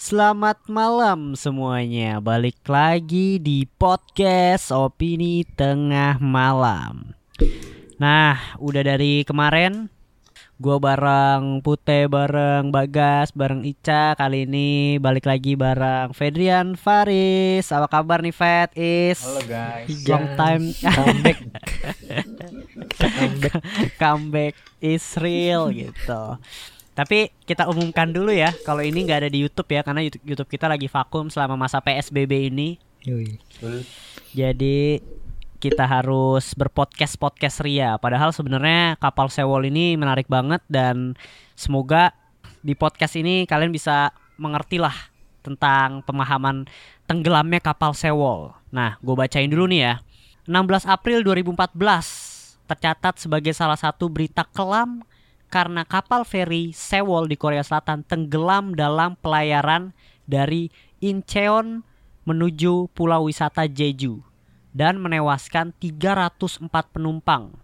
Selamat malam semuanya. Balik lagi di podcast Opini Tengah Malam. Nah, udah dari kemarin gua bareng Pute, bareng Bagas, bareng Ica. Kali ini balik lagi bareng Fedrian Faris. Apa kabar nih Fed? Is Halo guys. long time comeback comeback comeback is real gitu. Tapi kita umumkan dulu ya, kalau ini nggak ada di YouTube ya, karena YouTube, YouTube kita lagi vakum selama masa PSBB ini. Yui. Jadi kita harus berpodcast podcast ria. Padahal sebenarnya kapal Sewol ini menarik banget dan semoga di podcast ini kalian bisa mengerti lah tentang pemahaman tenggelamnya kapal Sewol. Nah, gue bacain dulu nih ya. 16 April 2014 tercatat sebagai salah satu berita kelam karena kapal feri Sewol di Korea Selatan tenggelam dalam pelayaran dari Incheon menuju pulau wisata Jeju dan menewaskan 304 penumpang.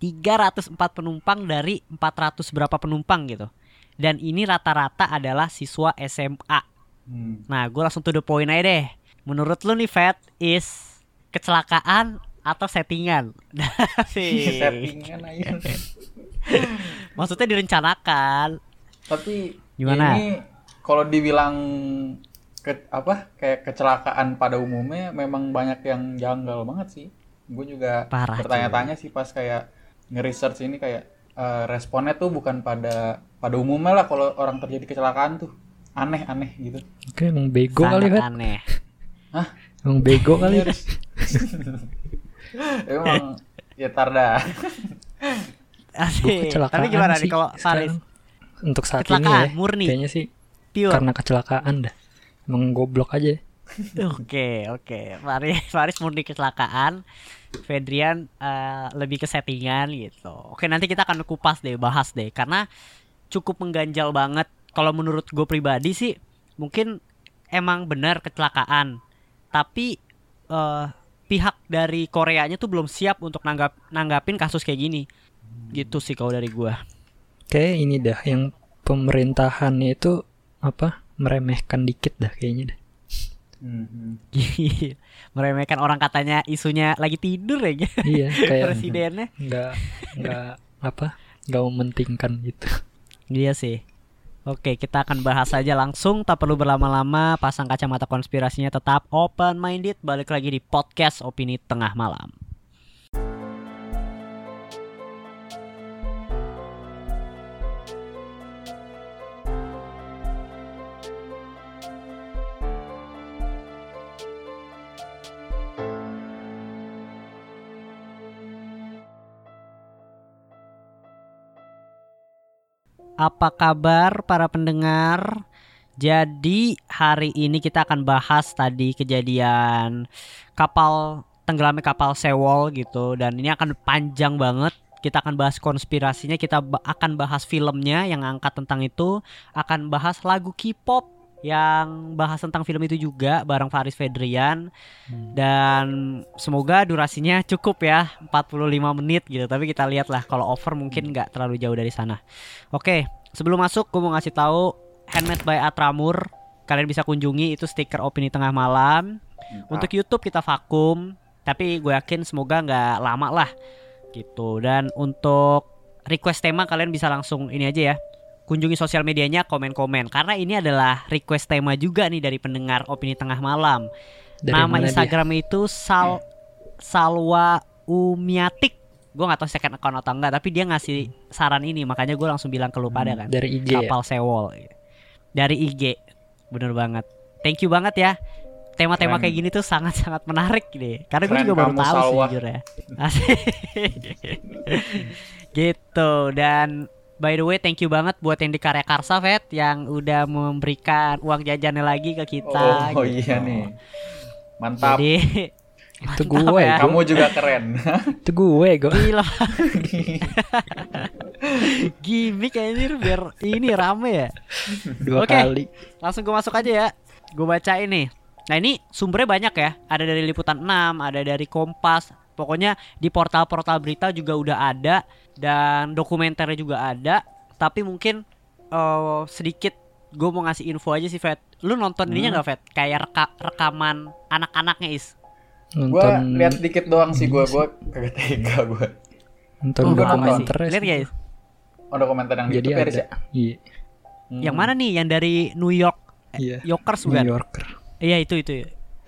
304 penumpang dari 400 berapa penumpang gitu. Dan ini rata-rata adalah siswa SMA. Hmm. Nah, gue langsung to the point aja deh. Menurut lu nih, Fat, is kecelakaan atau settingan? Settingan aja. Maksudnya direncanakan. Tapi Gimana? ini kalau dibilang ke, apa kayak kecelakaan pada umumnya memang banyak yang janggal banget sih. Gue juga Parah, bertanya-tanya sih pas kayak nge-research ini kayak eh, responnya tuh bukan pada pada umumnya lah kalau orang terjadi kecelakaan tuh aneh-aneh gitu. oke emang bego kali Sangat Fat aneh. emang bego kali Harus. Emang ya tarda. Asik. kecelakaan Tapi gimana sih nih kalau Faris? sekarang. untuk saat ini Kecelakaan, ya murni. kayaknya sih Pure. karena kecelakaan dah emang goblok aja Oke, oke. Faris, Faris murni kecelakaan. Fedrian eh, lebih ke settingan gitu. Oke, nanti kita akan kupas deh, bahas deh. Karena cukup mengganjal banget. Kalau menurut gue pribadi sih, mungkin emang benar kecelakaan. Tapi eh, pihak dari Koreanya tuh belum siap untuk nanggap nanggapin kasus kayak gini. Gitu sih kalau dari gua. kayak ini dah yang pemerintahannya itu apa meremehkan dikit dah kayaknya dah Hmm. Meremehkan orang katanya isunya lagi tidur ya iya kayak presidennya. nggak nggak apa nggak mementingkan gitu Iya sih. Oke, kita akan bahas saja langsung, tak perlu berlama-lama. Pasang kacamata konspirasinya tetap open minded. Balik lagi di podcast opini tengah malam. Apa kabar para pendengar? Jadi hari ini kita akan bahas tadi kejadian kapal tenggelamnya kapal Sewol gitu dan ini akan panjang banget. Kita akan bahas konspirasinya, kita akan bahas filmnya yang angkat tentang itu, akan bahas lagu K-pop yang bahas tentang film itu juga bareng Faris Fedrian. Dan semoga durasinya cukup ya 45 menit gitu. Tapi kita lihat lah kalau over mungkin nggak terlalu jauh dari sana. Oke sebelum masuk gue mau ngasih tahu handmade by Atramur kalian bisa kunjungi itu stiker opini tengah malam. Untuk YouTube kita vakum tapi gue yakin semoga nggak lama lah gitu. Dan untuk request tema kalian bisa langsung ini aja ya kunjungi sosial medianya komen-komen. Karena ini adalah request tema juga nih dari pendengar opini tengah malam. Dari nama mana dia? Instagram itu Sal Salwa Umiatik. Gue nggak tahu second account atau enggak tapi dia ngasih saran ini. Makanya gue langsung bilang ke lu pada kan. dari IG ya? kapal sewol. Dari IG bener banget. Thank you banget ya. Tema-tema kayak gini tuh sangat-sangat menarik nih. Karena gue juga baru tahu sih jujur ya. Gitu. Dan by the way thank you banget buat yang di Karya Karsa Vet yang udah memberikan uang jajannya lagi ke kita Oh gitu. iya nih. Mantap. jadi itu Mantap gue ya. Kamu juga keren. itu gue gue Gila Gimik ini biar ini rame ya dua Oke. kali Langsung gue masuk aja ya Gue baca ini Nah ini sumbernya banyak ya Ada dari Liputan 6 Ada dari Kompas Pokoknya di portal-portal berita juga udah ada Dan dokumenternya juga ada. Tapi mungkin eh, sedikit gue mau ngasih info aja sih Fat lu nonton ininya Hmm. nggak Fet kayak reka- rekaman anak-anaknya is? Gua nonton lihat dikit doang sih gua gua kagak tega gua. nonton Oh, dokumenter lihat ya Is? Oh, dokumenter yang di jadi YouTube ya, ada ya? iya. Hmm. yang mana nih? Yang dari New York iya Yorkers New bukan? Yorker. Iya itu itu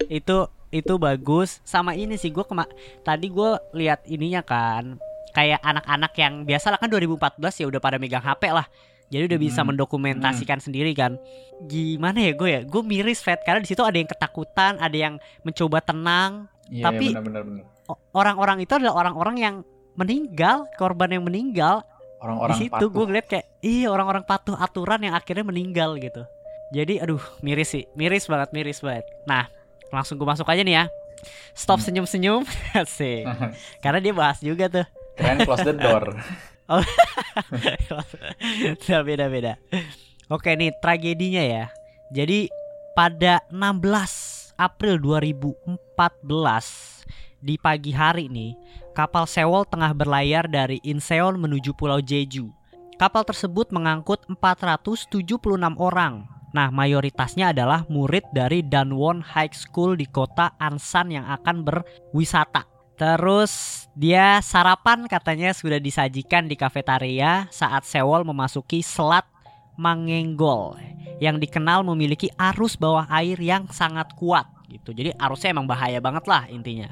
itu itu bagus. Sama ini sih gue kema tadi gue lihat ininya kan kayak anak-anak yang biasa lah kan 2014 ya udah pada megang HP lah. Jadi udah bisa Hmm. mendokumentasikan sendiri kan. Gimana ya gue ya? Gue miris Fred karena di situ ada yang ketakutan ada yang mencoba tenang. Iya, tapi- iya, orang-orang itu adalah orang-orang yang meninggal korban yang meninggal. Orang-orang di situ gue ngeliat kayak iya orang-orang patuh aturan yang akhirnya meninggal gitu. Jadi aduh miris sih. Miris banget miris banget. Nah langsung gue masuk aja nih ya stop Hmm. senyum-senyum sih karena dia bahas juga tuh Keren close the door. Udah beda-beda oke nih tragedinya ya jadi pada 16 April 2014 di pagi hari nih kapal Sewol tengah berlayar dari Incheon menuju Pulau Jeju. Kapal tersebut mengangkut 476 orang. Nah, mayoritasnya adalah murid dari Danwon High School di kota Ansan yang akan berwisata. Terus dia sarapan katanya sudah disajikan di kafetaria saat Sewol memasuki Selat Mangenggol yang dikenal memiliki arus bawah air yang sangat kuat gitu. Jadi arusnya emang bahaya banget lah intinya.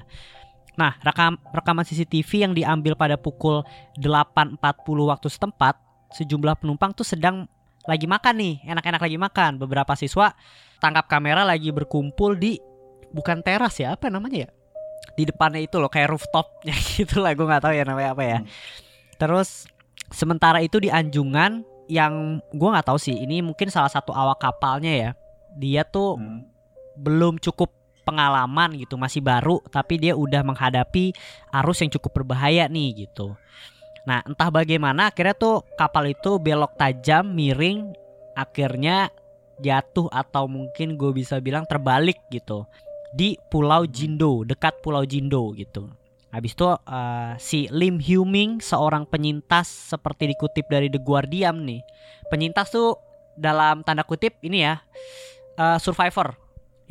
Nah, rekam, rekaman CCTV yang diambil pada pukul 8.40 waktu setempat, sejumlah penumpang tuh sedang lagi makan nih, enak-enak lagi makan. Beberapa siswa tangkap kamera lagi berkumpul di bukan teras ya, apa namanya ya? Di depannya itu loh kayak rooftopnya gitu lah, gue nggak tahu ya namanya apa ya. Hmm. Terus sementara itu di Anjungan yang gue nggak tahu sih, ini mungkin salah satu awak kapalnya ya. Dia tuh Hmm. belum cukup pengalaman gitu masih baru tapi dia udah menghadapi arus yang cukup berbahaya nih gitu nah entah bagaimana akhirnya tuh kapal itu belok tajam miring akhirnya jatuh atau mungkin gue bisa bilang terbalik gitu di Pulau Jindo dekat Pulau Jindo gitu. Habis itu eh, si Lim Hyung Ming seorang penyintas seperti dikutip dari The Guardian nih. Penyintas tuh dalam tanda kutip ini ya eh, survivor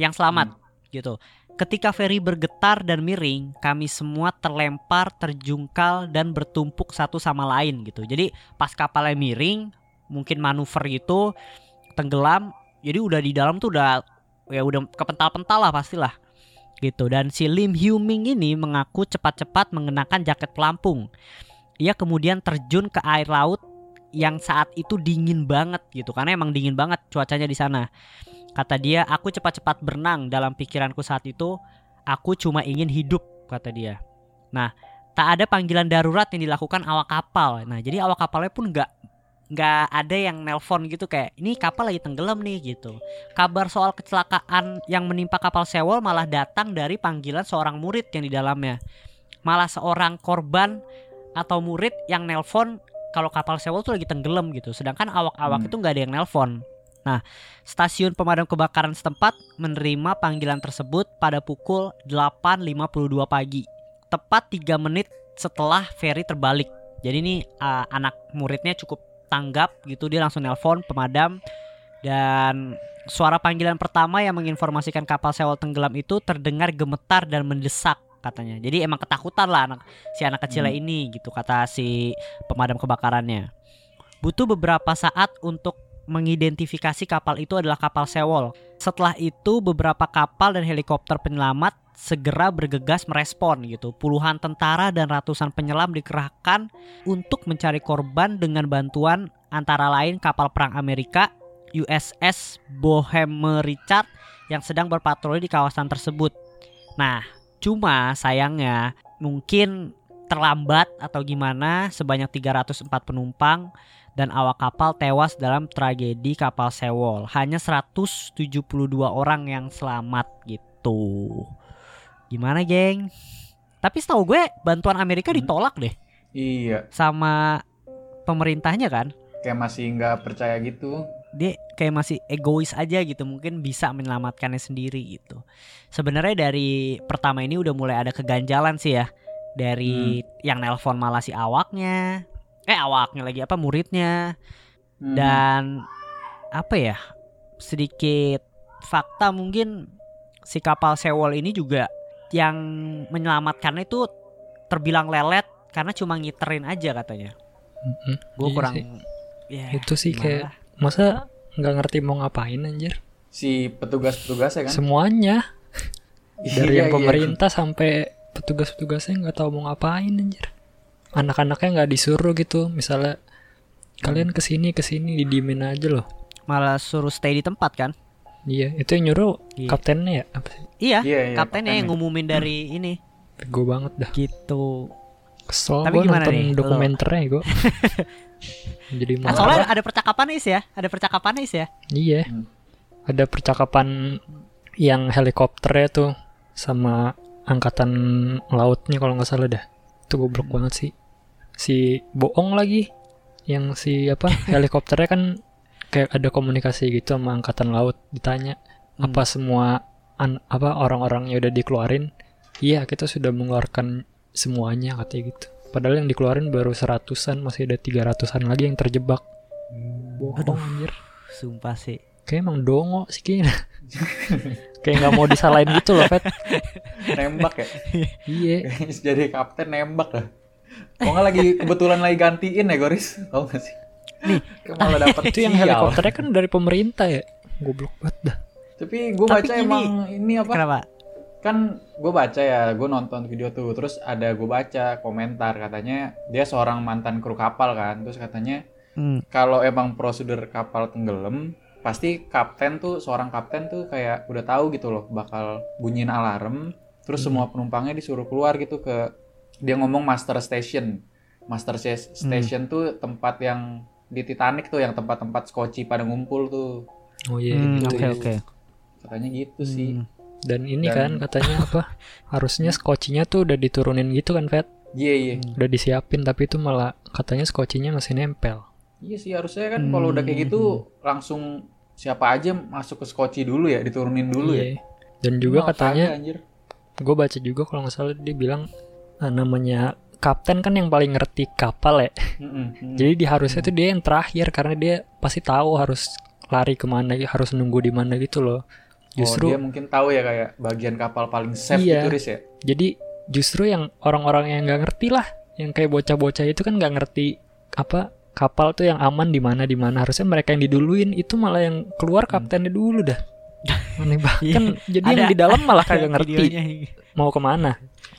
yang selamat gitu. Ketika ferry bergetar dan miring, kami semua terlempar, terjungkal dan bertumpuk satu sama lain gitu. Jadi pas kapalnya miring, mungkin manuver gitu, tenggelam, jadi udah di dalam tuh udah ya udah kepental-pental lah pastilah gitu. Dan si Lim Hyung Ming ini mengaku cepat-cepat mengenakan jaket pelampung. Ia kemudian terjun ke air laut yang saat itu dingin banget gitu karena emang dingin banget cuacanya di sana. Kata dia, aku cepat-cepat berenang dalam pikiranku saat itu. Aku cuma ingin hidup, kata dia. Nah, tak ada panggilan darurat yang dilakukan awak kapal. Nah, jadi awak kapalnya pun nggak nggak ada yang nelpon gitu kayak ini kapal lagi tenggelam nih gitu. Kabar soal kecelakaan yang menimpa kapal Sewol malah datang dari panggilan seorang murid yang di dalamnya. Malah seorang korban atau murid yang nelpon kalau kapal Sewol tuh lagi tenggelam gitu. Sedangkan awak-awak Hmm. itu nggak ada yang nelpon. Nah, stasiun pemadam kebakaran setempat menerima panggilan tersebut pada pukul 8.52 pagi. Tepat 3 menit setelah ferry terbalik. Jadi ini uh, anak muridnya cukup tanggap gitu dia langsung nelpon pemadam dan suara panggilan pertama yang menginformasikan kapal Sewol tenggelam itu terdengar gemetar dan mendesak katanya. Jadi emang ketakutan lah anak si anak kecilnya Hmm. ini gitu kata si pemadam kebakarannya. Butuh beberapa saat untuk mengidentifikasi kapal itu adalah kapal Sewol. Setelah itu beberapa kapal dan helikopter penyelamat segera bergegas merespon gitu. Puluhan tentara dan ratusan penyelam dikerahkan untuk mencari korban dengan bantuan antara lain kapal perang Amerika USS Boheme Richard yang sedang berpatroli di kawasan tersebut. Nah, cuma sayangnya mungkin terlambat atau gimana sebanyak 304 penumpang dan awak kapal tewas dalam tragedi kapal Sewol. Hanya 172 orang yang selamat gitu. Gimana, geng? Tapi setahu gue bantuan Amerika Hmm. ditolak deh Iya, sama pemerintahnya kan. kayak masih nggak percaya gitu. Dia kayak masih egois aja gitu, mungkin bisa menyelamatkannya sendiri gitu. Sebenarnya dari pertama ini udah mulai ada keganjalan sih ya. Dari yang nelpon malah si awaknya. Eh awaknya lagi apa muridnya Hmm. dan apa ya sedikit fakta mungkin si kapal Sewol ini juga yang menyelamatkan itu terbilang lelet karena cuma ngiterin aja katanya. Mm-mm. Gue Iya kurang sih. ya, Itu sih gimana kayak lah. masa nggak ngerti mau ngapain anjir. Si petugas-petugasnya kan. Semuanya dari Iya, yang iya. pemerintah sampai petugas-petugasnya nggak tahu mau ngapain anjir. Anak-anaknya nggak disuruh gitu, misalnya kalian ke sini ke sini didiemin aja loh. malah suruh stay di tempat kan? Iya, itu yang nyuruh Iya. kaptennya ya? Apa sih? Iya, Iya, iya, kaptennya yang kaptennya. ngumumin dari ini Bego banget dah. gitu. Kesel Tapi gue gimana nonton nih, lo? dokumenternya gue. Jadi Nah, soalnya ada percakapan is ya, ada percakapan is ya. Iya. Hmm. Ada percakapan yang helikopternya tuh sama angkatan lautnya kalau nggak salah dah. Itu goblok banget sih. Si bohong lagi. Yang si apa helikopternya kan kayak ada komunikasi gitu sama angkatan laut ditanya Hmm. apa semua an- apa orang-orangnya udah dikeluarin iya kita sudah mengeluarkan semuanya katanya gitu padahal yang dikeluarin baru seratusan masih ada tiga ratusan lagi yang terjebak bohong Aduh. anjir Sumpah sih. kayak emang dongo sih kayaknya kayak nggak mau disalahin gitu loh Fet nembak ya. iya Jadi kapten nembak lah. Kok nggak lagi kebetulan lagi gantiin ya Goris? Tahu gak sih? Nih, malah dapat itu yang helikopternya kan dari pemerintah ya goblok banget dah Tapi gue baca ini- emang ini apa? Kenapa? kan gue baca ya gue nonton video tuh terus ada gue baca komentar katanya dia seorang mantan kru kapal kan terus katanya Hmm. kalau emang prosedur kapal tenggelam pasti kapten tuh seorang kapten tuh kayak udah tahu gitu loh bakal bunyiin alarm terus semua penumpangnya disuruh keluar gitu ke dia ngomong master station. Master Sta- station tuh tempat yang di Titanic tuh yang tempat-tempat skoci pada ngumpul tuh. Oh iya Hmm, gitu Oke oke. katanya gitu sih. Hmm. dan ini Dan- kan katanya apa harusnya skocinya tuh udah diturunin gitu kan Fet iya iya. Udah disiapin tapi itu malah katanya skocinya masih nempel. Iya sih harusnya kan kalau udah kayak gitu langsung siapa aja masuk ke skoci dulu ya diturunin dulu ya. Iya. dan juga Wah, katanya gue baca juga kalau nggak salah dia bilang namanya kapten kan yang paling ngerti kapal ya mm. jadi di harusnya tuh dia yang terakhir karena dia pasti tahu harus lari ke mana harus nunggu di mana gitu loh oh, justru dia mungkin tahu ya kayak bagian kapal paling safe Iya. gitu Riz ya. jadi justru yang orang-orang yang nggak ngerti lah yang kayak bocah-bocah itu kan nggak ngerti apa kapal tuh yang aman di mana di mana harusnya mereka yang diduluin itu malah yang keluar kaptennya dulu dah aneh banget Iya. kan jadi yang Ada- di dalam malah kagak Videonya. ngerti mau ke mana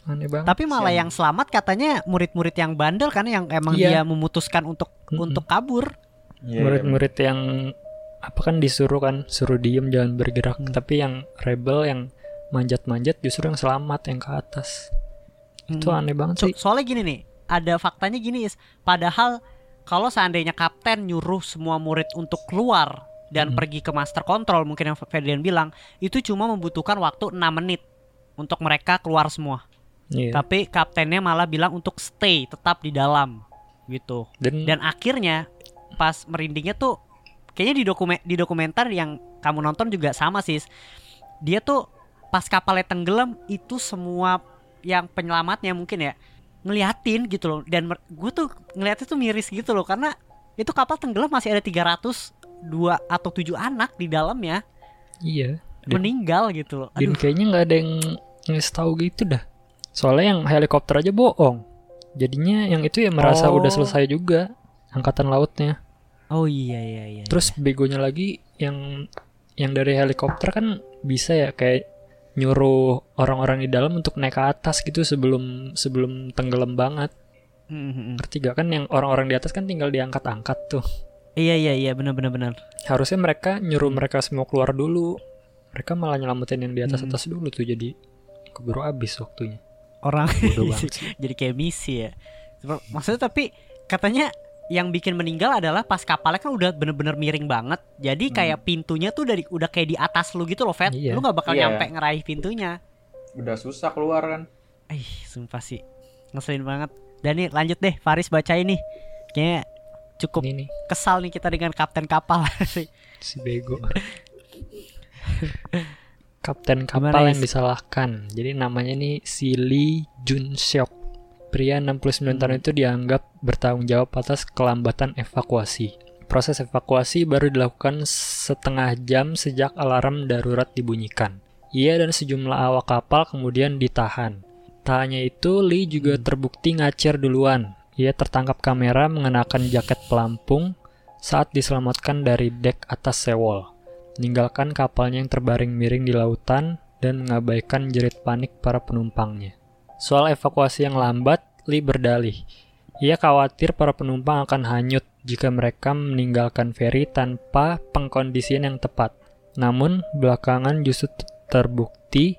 aneh banget Tapi malah yang selamat katanya murid-murid yang bandel kan yang emang Iya. dia memutuskan untuk Mm-mm. untuk kabur. Iya, murid-murid yang apa kan disuruh kan suruh diem jangan bergerak Hmm. tapi yang rebel yang manjat-manjat justru yang selamat yang ke atas itu Hmm. aneh banget So- sih soalnya gini nih, ada faktanya gini is, padahal kalau seandainya kapten nyuruh semua murid untuk keluar dan Mm-mm. pergi ke master control mungkin yang Ferdian bilang itu cuma membutuhkan waktu 6 menit untuk mereka keluar semua. Iya. Tapi kaptennya malah bilang untuk stay tetap di dalam gitu. dan, Dan akhirnya pas merindingnya tuh kayaknya di dokumen di dokumenter yang kamu nonton juga sama sih. Dia tuh pas kapalnya tenggelam itu semua yang penyelamatnya mungkin ya ngeliatin gitu loh dan gue tuh ngeliatnya tuh miris gitu loh karena itu kapal tenggelam masih ada 302 atau 7 anak di dalamnya iya Dan- meninggal gitu loh. dan Aduh, kayaknya nggak ada yang ngasih tahu gitu dah soalnya yang helikopter aja bohong jadinya yang itu ya merasa Oh. udah selesai juga angkatan lautnya oh iya iya iya. terus begonya lagi yang yang dari helikopter kan bisa ya kayak nyuruh orang-orang di dalam untuk naik ke atas gitu sebelum sebelum tenggelam banget Hmm, hmm, hmm. ngerti gak kan yang orang-orang di atas kan tinggal diangkat-angkat tuh Iya iya iya benar benar benar. harusnya mereka nyuruh mereka semua keluar dulu mereka malah nyelamatin yang di atas atas dulu tuh jadi keburu habis waktunya Orang jadi kayak misi ya. Maksudnya tapi katanya yang bikin meninggal adalah pas kapalnya kan udah bener-bener miring banget. Jadi kayak pintunya tuh dari udah kayak di atas lu gitu loh, Fat. Iya. Lu nggak bakal Iya. nyampe ngeraih pintunya. Udah susah keluar kan. Ih, sumpah sih. Ngeselin banget. Dan nih lanjut deh Faris baca ini. Kayaknya cukup ini nih kesal nih kita dengan kapten kapal sih. si bego kapten Gimana, kapal Is? yang disalahkan jadi namanya nih si Lee Jun Seok pria 69 tahun itu dianggap bertanggung jawab atas kelambatan evakuasi Proses evakuasi baru dilakukan setengah jam sejak alarm darurat dibunyikan. Ia dan sejumlah awak kapal kemudian ditahan. Tak hanya itu, Lee juga terbukti ngacir duluan. Ia tertangkap kamera mengenakan jaket pelampung saat diselamatkan dari dek atas sewol, meninggalkan kapalnya yang terbaring miring di lautan dan mengabaikan jerit panik para penumpangnya. Soal evakuasi yang lambat, Lee berdalih. Ia khawatir para penumpang akan hanyut jika mereka meninggalkan feri tanpa pengkondisian yang tepat. Namun, belakangan justru terbukti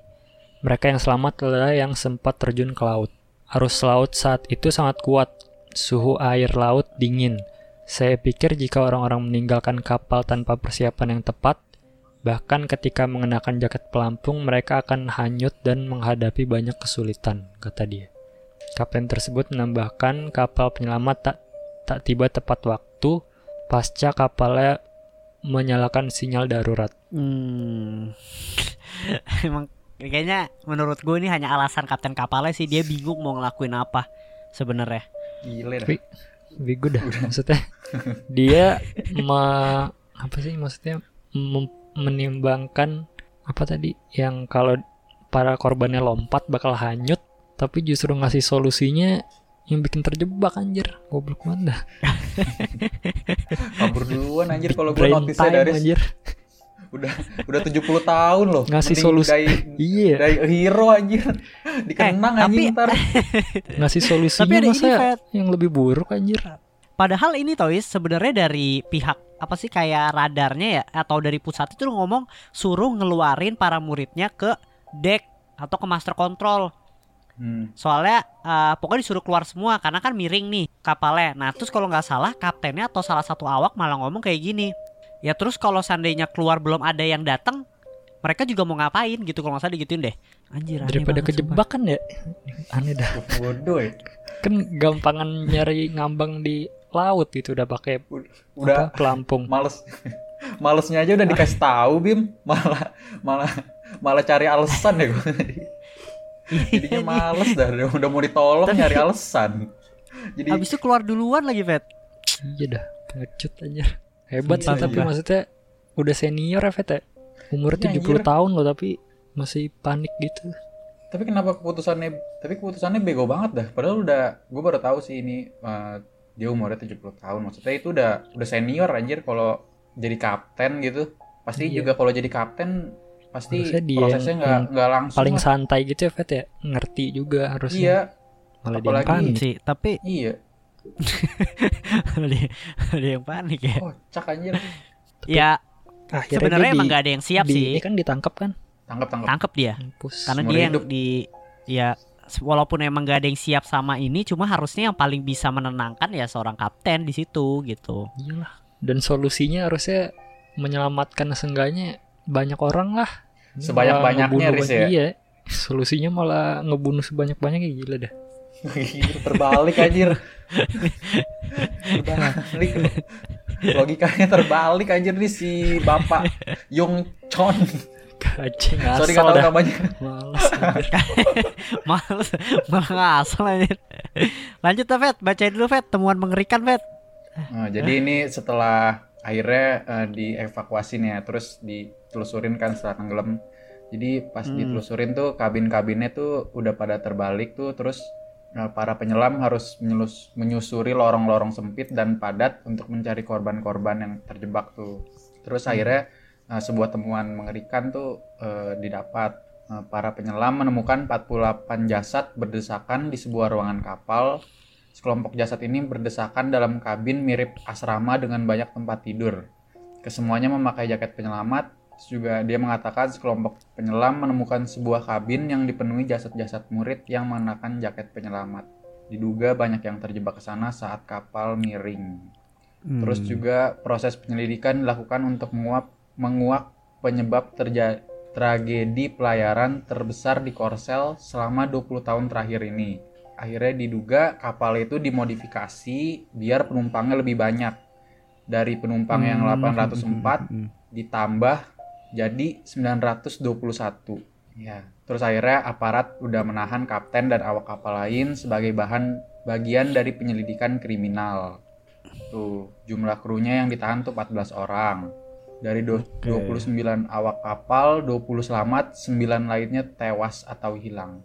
mereka yang selamat adalah yang sempat terjun ke laut. Arus laut saat itu sangat kuat, suhu air laut dingin. Saya pikir jika orang-orang meninggalkan kapal tanpa persiapan yang tepat, bahkan ketika mengenakan jaket pelampung, mereka akan hanyut dan menghadapi banyak kesulitan, kata dia. Kapten tersebut menambahkan kapal penyelamat tak tak tiba tepat waktu pasca kapalnya menyalakan sinyal darurat. Hmm. Emang kayaknya menurut gue ini hanya alasan kapten kapalnya sih dia bingung mau ngelakuin apa sebenarnya. Gile dah. Tapi bego dah maksudnya. Dia me, apa sih maksudnya mem- menimbangkan apa tadi yang kalau para korbannya lompat bakal hanyut tapi justru ngasih solusinya yang bikin terjebak anjir goblok banget dah Kabur duluan anjir kalau gue notisnya dari anjir udah udah 70 tahun loh. Ngasih Mending solusi. Dari, iya dari hero anjir. Dikenang Eh, anjing tapi- ntar. ngasih solusinya Tapi ada ini, masa yang lebih buruk anjir Padahal ini Toys sebenarnya dari pihak apa sih kayak radarnya ya atau dari pusat itu ngomong suruh ngeluarin para muridnya ke deck atau ke master control. Hmm. Soalnya eh, pokoknya disuruh keluar semua karena kan miring nih kapalnya. Nah terus kalau nggak salah kaptennya atau salah satu awak malah ngomong kayak gini. Ya terus kalau seandainya keluar belum ada yang datang, mereka juga mau ngapain gitu kalau nggak salah digituin deh. Anjir. aneh daripada banget, kejebak kan ya aneh dah Bodoh ya. kan gampangan nyari ngambang di laut gitu udah pakai Udah apa, pelampung males. Malesnya aja udah dikasih tahu Bim, malah malah malah cari alasan ya gue. Jadinya males dah, udah, udah mau ditolong nyari alasan. Jadi Habis itu keluar duluan lagi Fet. iya dah pengecut aja hebat sih Sumpah, tapi sumpah. maksudnya udah senior ya Fet ya umur Iya, 70 anjir. tahun loh tapi masih panik gitu tapi kenapa keputusannya tapi keputusannya bego banget dah. Padahal udah gue baru tahu sih ini eh, dia umurnya 70 tahun. Maksudnya itu udah udah senior anjir kalau jadi kapten gitu. Pasti Iya. juga kalau jadi kapten pasti Harusnya dia prosesnya yang- nggak yang nggak langsung paling lah. santai gitu ya Fet ya ngerti juga harusnya Iya, apalagi- panik sih, tapi iya. dia, dia yang panik ya. Kocak anjir. Ya akhirnya sebenarnya dia emang di- gak ada yang siap di- sih. ini kan ditangkap kan Tangkap tangkap. Tangkep dia. Mampus. Karena dia yang hidup. di ya walaupun emang gak ada yang siap sama ini, cuma harusnya yang paling bisa menenangkan ya seorang kapten di situ gitu. Iyalah. Dan solusinya harusnya menyelamatkan seenggaknya banyak orang lah. Sebanyak-banyaknya, Riz, ya? Iya. Solusinya malah ngebunuh sebanyak-banyaknya gila dah. Terbalik anjir. terbalik. Logikanya terbalik anjir nih si Bapak Yong Chon. Kacing Sorry asal gak tahu dah. namanya. Males. anjir. Males malah ngasal aja. Lanjut lah Fet, bacain dulu Fet, temuan mengerikan Fet. Nah, jadi ini setelah akhirnya eh, dievakuasi nih ya, terus ditelusurin kan setelah tenggelam. Jadi pas Hmm. ditelusurin tuh kabin-kabinnya tuh udah pada terbalik tuh, terus para penyelam harus menyelus- menyusuri lorong-lorong sempit dan padat untuk mencari korban-korban yang terjebak tuh. Terus akhirnya eh, sebuah temuan mengerikan tuh eh, didapat. Eh, para penyelam menemukan 48 jasad berdesakan di sebuah ruangan kapal Sekelompok jasad ini berdesakan dalam kabin mirip asrama dengan banyak tempat tidur. Kesemuanya memakai jaket penyelamat. Terus Juga dia mengatakan sekelompok penyelam menemukan sebuah kabin yang dipenuhi jasad-jasad murid yang mengenakan jaket penyelamat. Diduga banyak yang terjebak ke sana saat kapal miring. Terus juga proses penyelidikan dilakukan untuk menguap menguak penyebab terja- tragedi pelayaran terbesar di Korsel selama 20 tahun terakhir ini. Akhirnya diduga kapal itu dimodifikasi biar penumpangnya lebih banyak. Dari penumpang yang Hmm. 804 ditambah jadi 921. Ya, terus akhirnya aparat udah menahan kapten dan awak kapal lain sebagai bahan bagian dari penyelidikan kriminal. Tuh, jumlah krunya yang ditahan tuh 14 orang. Dari do- Oke. 29 awak kapal, 20 selamat, 9 lainnya tewas atau hilang.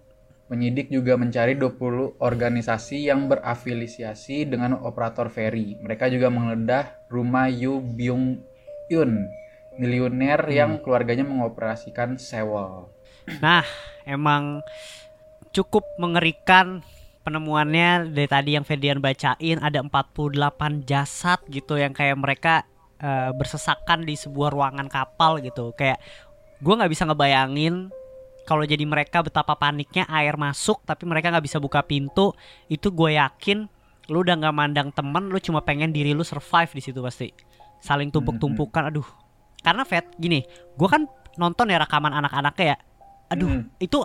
Penyidik juga mencari 20 organisasi yang berafiliasi dengan operator feri. Mereka juga menggeledah rumah Yu Byung Yun, miliuner yang keluarganya mengoperasikan sewol. Nah, emang cukup mengerikan penemuannya dari tadi yang Ferdian bacain ada 48 jasad gitu yang kayak mereka eh, bersesakan di sebuah ruangan kapal gitu. Kayak gua nggak bisa ngebayangin kalau jadi mereka betapa paniknya air masuk tapi mereka nggak bisa buka pintu. Itu gue yakin lu udah nggak mandang temen lu cuma pengen diri lu survive di situ pasti. Saling tumpuk-tumpukan aduh karena Fat gini gue kan nonton ya rekaman anak-anaknya ya. Aduh Hmm. itu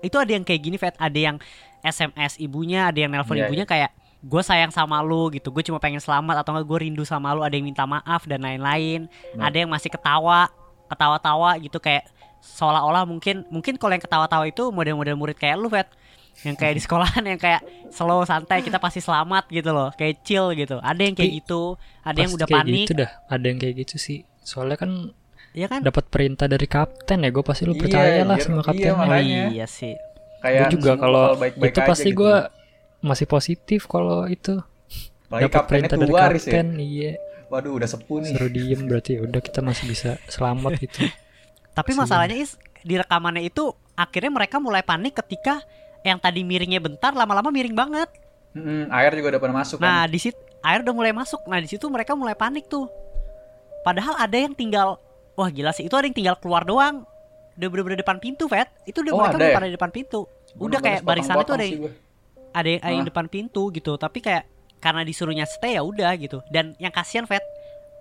itu ada yang kayak gini Fat ada yang SMS ibunya ada yang nelpon Iya, ibunya kayak gue sayang sama lu gitu. Gue cuma pengen selamat atau enggak gue rindu sama lu ada yang minta maaf dan lain-lain. Nah. ada yang masih ketawa ketawa-tawa gitu kayak seolah-olah mungkin mungkin kalau yang ketawa-tawa itu model-model murid kayak lu Fat yang kayak di sekolahan yang kayak slow santai kita pasti selamat gitu loh kayak chill gitu. Ada yang kayak Tapi gitu ada yang udah kayak panik. gitu dah ada yang kayak gitu sih soalnya kan ya kan dapat perintah dari kapten ya gue pasti lu Iya, percaya lah anjir. sama Iya, oh, makanya. iya sih Kayak gue juga kalau itu pasti gitu. gue masih positif kalau itu dapat kaptennya perintah dari ya. kapten iya Waduh, udah sepuh nih. suruh diem berarti ya udah kita masih bisa selamat gitu Tapi Kasian. masalahnya is di rekamannya itu akhirnya mereka mulai panik ketika yang tadi miringnya bentar lama-lama miring banget. Mm-mm, air juga udah pada masuk Nah, kan. di situ air udah mulai masuk. Nah, di situ mereka mulai panik tuh. Padahal ada yang tinggal wah gila sih, itu ada yang tinggal keluar doang. Udah bener-bener depan pintu, Fat. Itu udah Oh, mereka ada udah ya? pada di depan pintu. Udah kayak barisannya tuh ada yang, ada yang, ada yang depan pintu gitu. Tapi kayak karena disuruhnya stay ya udah gitu. Dan yang kasihan Fat,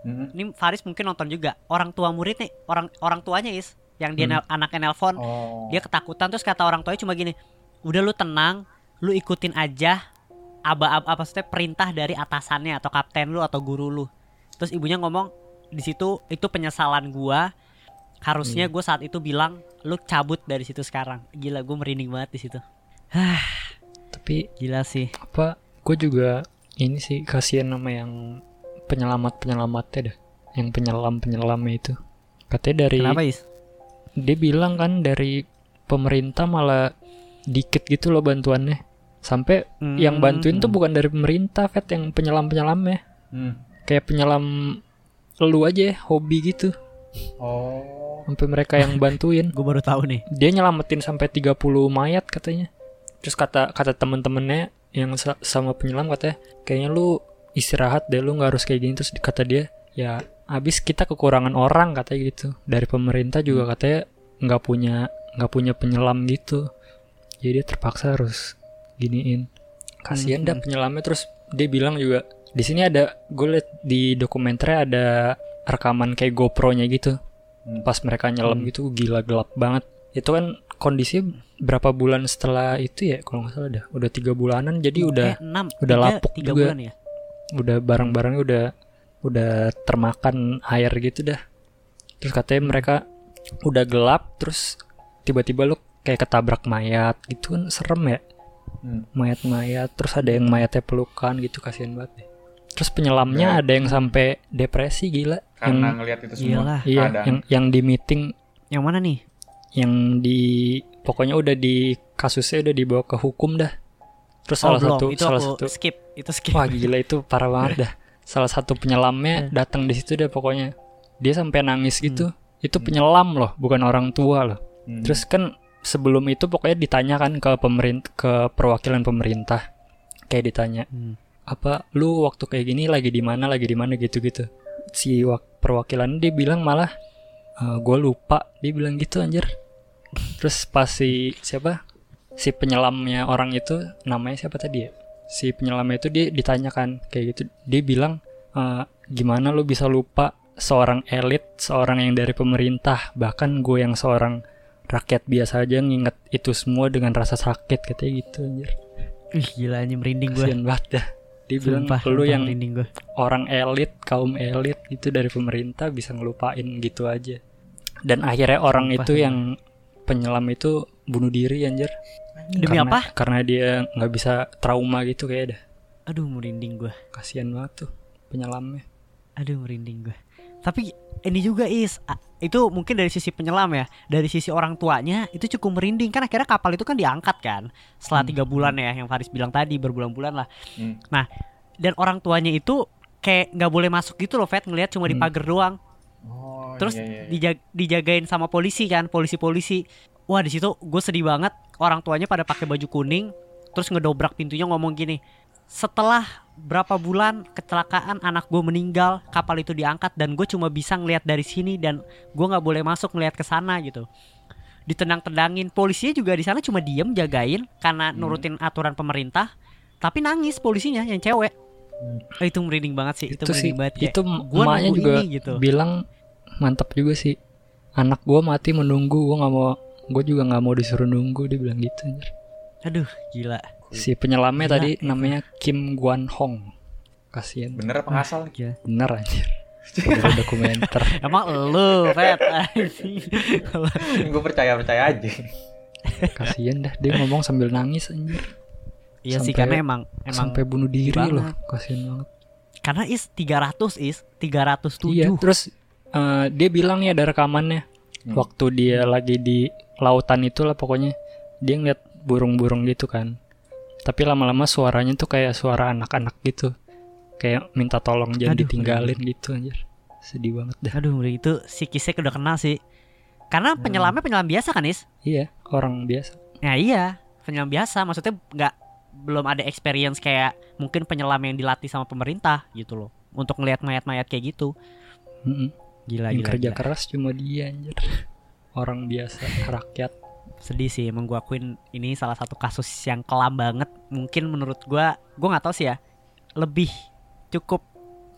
Mm-mm. ini Faris mungkin nonton juga. Orang tua murid nih, orang orang tuanya is yang dia Hmm. nel- anaknya nelpon Oh. dia ketakutan terus kata orang tuanya cuma gini udah lu tenang lu ikutin aja aba apa apa maksudnya perintah dari atasannya atau kapten lu atau guru lu terus ibunya ngomong di situ itu penyesalan gua. Harusnya gue saat itu bilang lu cabut dari situ sekarang. Gila gue merinding banget di situ. Tapi gila sih. apa gue juga ini sih kasihan sama yang penyelamat penyelamatnya dah yang penyelam penyelamnya itu. Katanya dari kenapa is? dia bilang kan dari pemerintah malah dikit gitu loh bantuannya. Sampai yang bantuin tuh Hmm. bukan dari pemerintah vet yang penyelam penyelamnya Hmm. kayak penyelam lu aja hobi gitu. Oh. sampai mereka yang bantuin. Gue baru tahu nih. Dia nyelamatin sampai 30 mayat katanya. Terus kata kata temen-temennya yang sa- sama penyelam katanya kayaknya lu istirahat deh lu nggak harus kayak gini. Terus kata dia ya habis kita kekurangan orang katanya gitu. Dari pemerintah juga katanya nggak punya nggak punya penyelam gitu. Jadi dia terpaksa harus giniin. Kasihan dah Mhm. penyelamnya. Terus dia bilang juga di sini ada gue liat di dokumenternya ada rekaman kayak GoPro-nya gitu. Hmm. pas mereka nyelam gitu gila gelap banget. Itu kan kondisi berapa bulan setelah itu ya? Kalau nggak salah dah udah tiga bulanan jadi udah eh, enam. udah tiga- lapuk tiga juga. bulan ya? Udah barang-barangnya udah udah termakan air gitu dah. Terus katanya mereka udah gelap terus tiba-tiba lu kayak ketabrak mayat gitu kan serem ya? Hmm. mayat-mayat terus ada yang mayatnya pelukan gitu kasihan banget deh terus penyelamnya Ya. ada yang sampai depresi gila. Karena yang ngelihat itu semua. Iyalah. iya keadaan. yang yang di meeting. Yang mana nih? Yang di pokoknya udah di kasusnya udah dibawa ke hukum dah. Terus oh salah belum. satu itu salah aku satu skip itu skip. Wah gila itu parah banget dah. Salah satu penyelamnya datang di situ deh pokoknya. Dia sampai nangis gitu. Itu penyelam loh bukan orang tua loh. Hmm. terus kan sebelum itu pokoknya ditanyakan ke pemerintah ke perwakilan pemerintah. Kayak ditanya Hmm. Apa lu waktu kayak gini lagi di mana lagi di mana gitu gitu si wak- perwakilan dia bilang malah gue lupa dia bilang gitu anjir. Terus pas si siapa? Si penyelamnya orang itu namanya siapa tadi ya? Si penyelamnya itu dia ditanyakan kayak gitu. Dia bilang "Eh, gimana lu bisa lupa seorang elit seorang yang dari pemerintah bahkan gue yang seorang rakyat biasa aja nginget itu semua dengan rasa sakit katanya gitu anjir. Ih, gila anjing merinding gue kasian banget dah dia bilang Sumpah, lu sumpah yang gue orang elit kaum elit gitu dari pemerintah bisa ngelupain gitu aja dan akhirnya orang Sumpah, itu sumpah. yang penyelam itu bunuh diri anjir demi karena, apa karena dia nggak bisa trauma gitu kayak dah aduh merinding gue kasihan banget tuh penyelamnya. Aduh merinding gue. Tapi ini juga is itu mungkin dari sisi penyelam ya, dari sisi orang tuanya itu cukup merinding kan akhirnya kapal itu kan diangkat kan setelah Hmm. tiga bulan ya yang Faris bilang tadi berbulan-bulan lah. Hmm. Dan orang tuanya itu kayak nggak boleh masuk gitu loh, Fat ngelihat cuma di Hmm. pagar doang. Oh, Terus iya, iya, iya. dijag- dijagain sama polisi kan, polisi-polisi. Wah di situ gue sedih banget. Orang tuanya pada pakai baju kuning, terus ngedobrak pintunya ngomong gini. Setelah berapa bulan kecelakaan anak gue meninggal, kapal itu diangkat dan gue cuma bisa ngelihat dari sini dan gue nggak boleh masuk ngelihat ke sana gitu. Ditendang-tendangin, polisinya juga di sana cuma diem jagain karena Hmm. nurutin aturan pemerintah. Tapi nangis polisinya yang cewek. Hmm. Oh, itu merinding banget sih, itu, Itu sih, merinding banget kayak, itu gua emaknya juga ini gitu. bilang mantap juga sih. Anak gua mati menunggu, gua nggak mau, gue juga nggak mau disuruh nunggu. Dia bilang gitu. Aduh, gila. Si penyelamnya Gila, tadi itu. namanya Kim Guan Hong. Kasian. Bener apa ngasal? Gila. Bener anjir. Udah dokumenter. Emang lu, Fat. gue percaya percaya aja. Kasian dah dia ngomong sambil nangis anjir. Iya sih karena emang emang Sampai bunuh diri banget. loh. Kasian banget. karena is 300 is 307. Iya, terus eh, dia bilang ya ada rekamannya Hmm. waktu dia lagi di lautan itulah pokoknya dia ngeliat burung-burung gitu kan. Tapi lama-lama suaranya tuh kayak suara anak-anak gitu. Kayak minta tolong jangan Aduh, ditinggalin gitu anjir. Sedih banget dah. Aduh, itu si Kisek udah kena sih. Karena Hmm. penyelamnya penyelam biasa kan, Is? Iya, orang biasa. Ya iya, penyelam biasa. Maksudnya nggak belum ada experience kayak mungkin penyelam yang dilatih sama pemerintah gitu loh. Untuk ngelihat mayat-mayat kayak gitu. Mm-mm. Gila, Yang gila, kerja gila. keras cuma dia anjir. Orang biasa, rakyat. Sedih sih emang gua akuin ini salah satu kasus yang kelam banget. Mungkin menurut gua, gua nggak tahu sih ya. Lebih cukup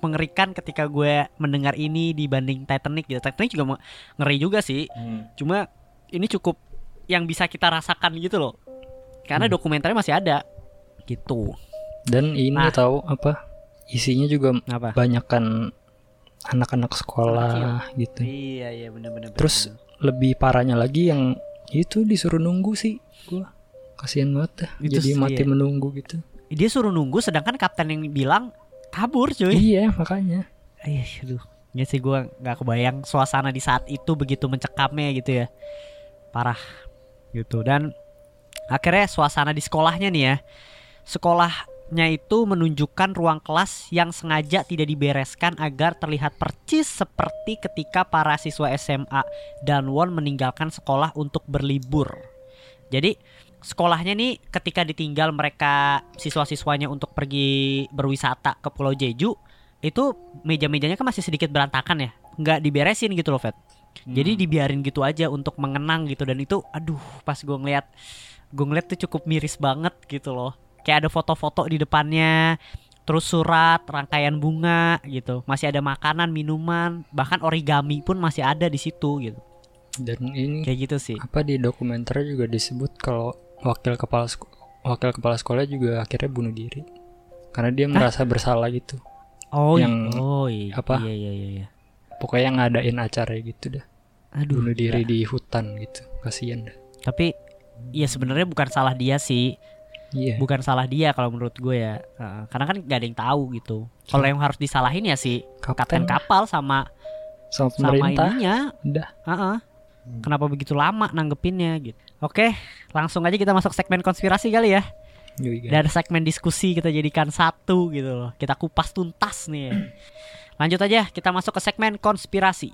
mengerikan ketika gue mendengar ini dibanding Titanic gitu. Titanic juga ngeri juga sih. Hmm. Cuma ini cukup yang bisa kita rasakan gitu loh. Karena Hmm. dokumenternya masih ada. Gitu. Dan ini Nah. tahu apa? Isinya juga Apa? banyakan anak-anak sekolah gitu. Iya iya benar-benar. Terus lebih parahnya lagi yang itu disuruh nunggu sih gua kasihan banget dah Itu jadi sih, mati iya. menunggu gitu dia suruh nunggu sedangkan kapten yang bilang kabur cuy. iya makanya Iya, aduh. Ya sih gua nggak kebayang suasana di saat itu begitu mencekamnya gitu ya. Parah. Gitu. Dan akhirnya suasana di sekolahnya nih ya. Sekolahnya itu menunjukkan ruang kelas yang sengaja tidak dibereskan agar terlihat percis seperti ketika para siswa SMA dan Won meninggalkan sekolah untuk berlibur. Jadi sekolahnya nih ketika ditinggal mereka siswa-siswanya untuk pergi berwisata ke Pulau Jeju itu meja-mejanya kan masih sedikit berantakan ya nggak diberesin gitu loh Fed jadi dibiarin gitu aja untuk mengenang gitu dan itu aduh pas gue ngeliat gue ngeliat tuh cukup miris banget gitu loh kayak ada foto-foto di depannya terus surat rangkaian bunga gitu. Masih ada makanan minuman bahkan origami pun masih ada di situ gitu. Dan ini kayak gitu sih. apa di dokumenter juga disebut kalau wakil kepala wakil kepala sekolah juga akhirnya bunuh diri. Karena dia merasa bersalah gitu. Oh yang oh iya apa? iya iya iya, iya. pokoknya ngadain acara gitu dah. Aduh bunuh diri gila. di hutan gitu. Kasihan dah. Tapi ya sebenarnya bukan salah dia sih iya. Bukan salah dia kalau menurut gue ya. Heeh, karena kan gak ada yang tahu gitu. Kalau yang harus disalahin ya si kapten. kapten kapal sama sama sama ininya. Udah. Heeh. Hmm. kenapa begitu lama nanggepinnya gitu. Oke langsung aja kita masuk segmen konspirasi kali ya. Dan segmen diskusi kita jadikan satu gitu loh. Kita kupas tuntas nih. Lanjut aja kita masuk ke segmen konspirasi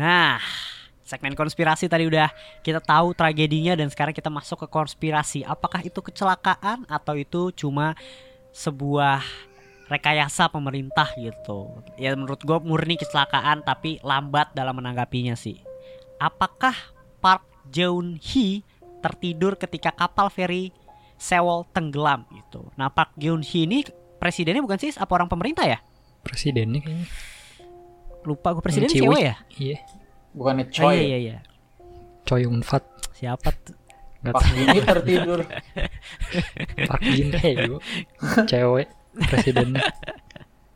Nah, segmen konspirasi tadi udah kita tahu tragedinya dan sekarang kita masuk ke konspirasi. Apakah itu kecelakaan atau itu cuma sebuah rekayasa pemerintah gitu? Ya menurut gue murni kecelakaan tapi lambat dalam menanggapinya sih. Apakah Park Geun Hee tertidur ketika kapal feri Sewol tenggelam gitu? Nah Park Geun Hee ini presidennya bukan sih apa orang pemerintah ya? presidennya kayaknya Lupa gue presiden Ciwi. cewek ya? iya Bukannya Oh, Choi. iya iya iya. Choi Un Fat Siapa tuh? nggak Pak Gini tertidur. Park Jin Hye cewek presidennya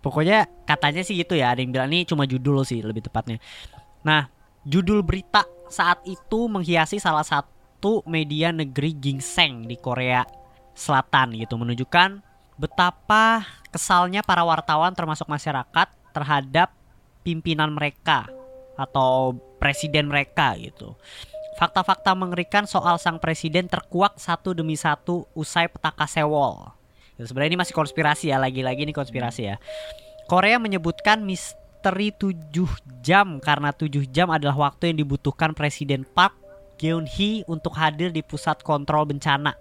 Pokoknya katanya sih gitu ya, ada yang bilang ini cuma judul sih lebih tepatnya. Nah, judul berita saat itu menghiasi salah satu satu media negeri gingseng di Korea Selatan gitu menunjukkan betapa kesalnya para wartawan termasuk masyarakat terhadap pimpinan mereka atau presiden mereka gitu. Fakta-fakta mengerikan soal sang presiden terkuak satu demi satu usai petaka Sewol. Ya, sebenarnya ini masih konspirasi ya, lagi-lagi ini konspirasi ya. Korea menyebutkan misteri 7 jam karena 7 jam adalah waktu yang dibutuhkan Presiden Park Geun-hee untuk hadir di pusat kontrol bencana.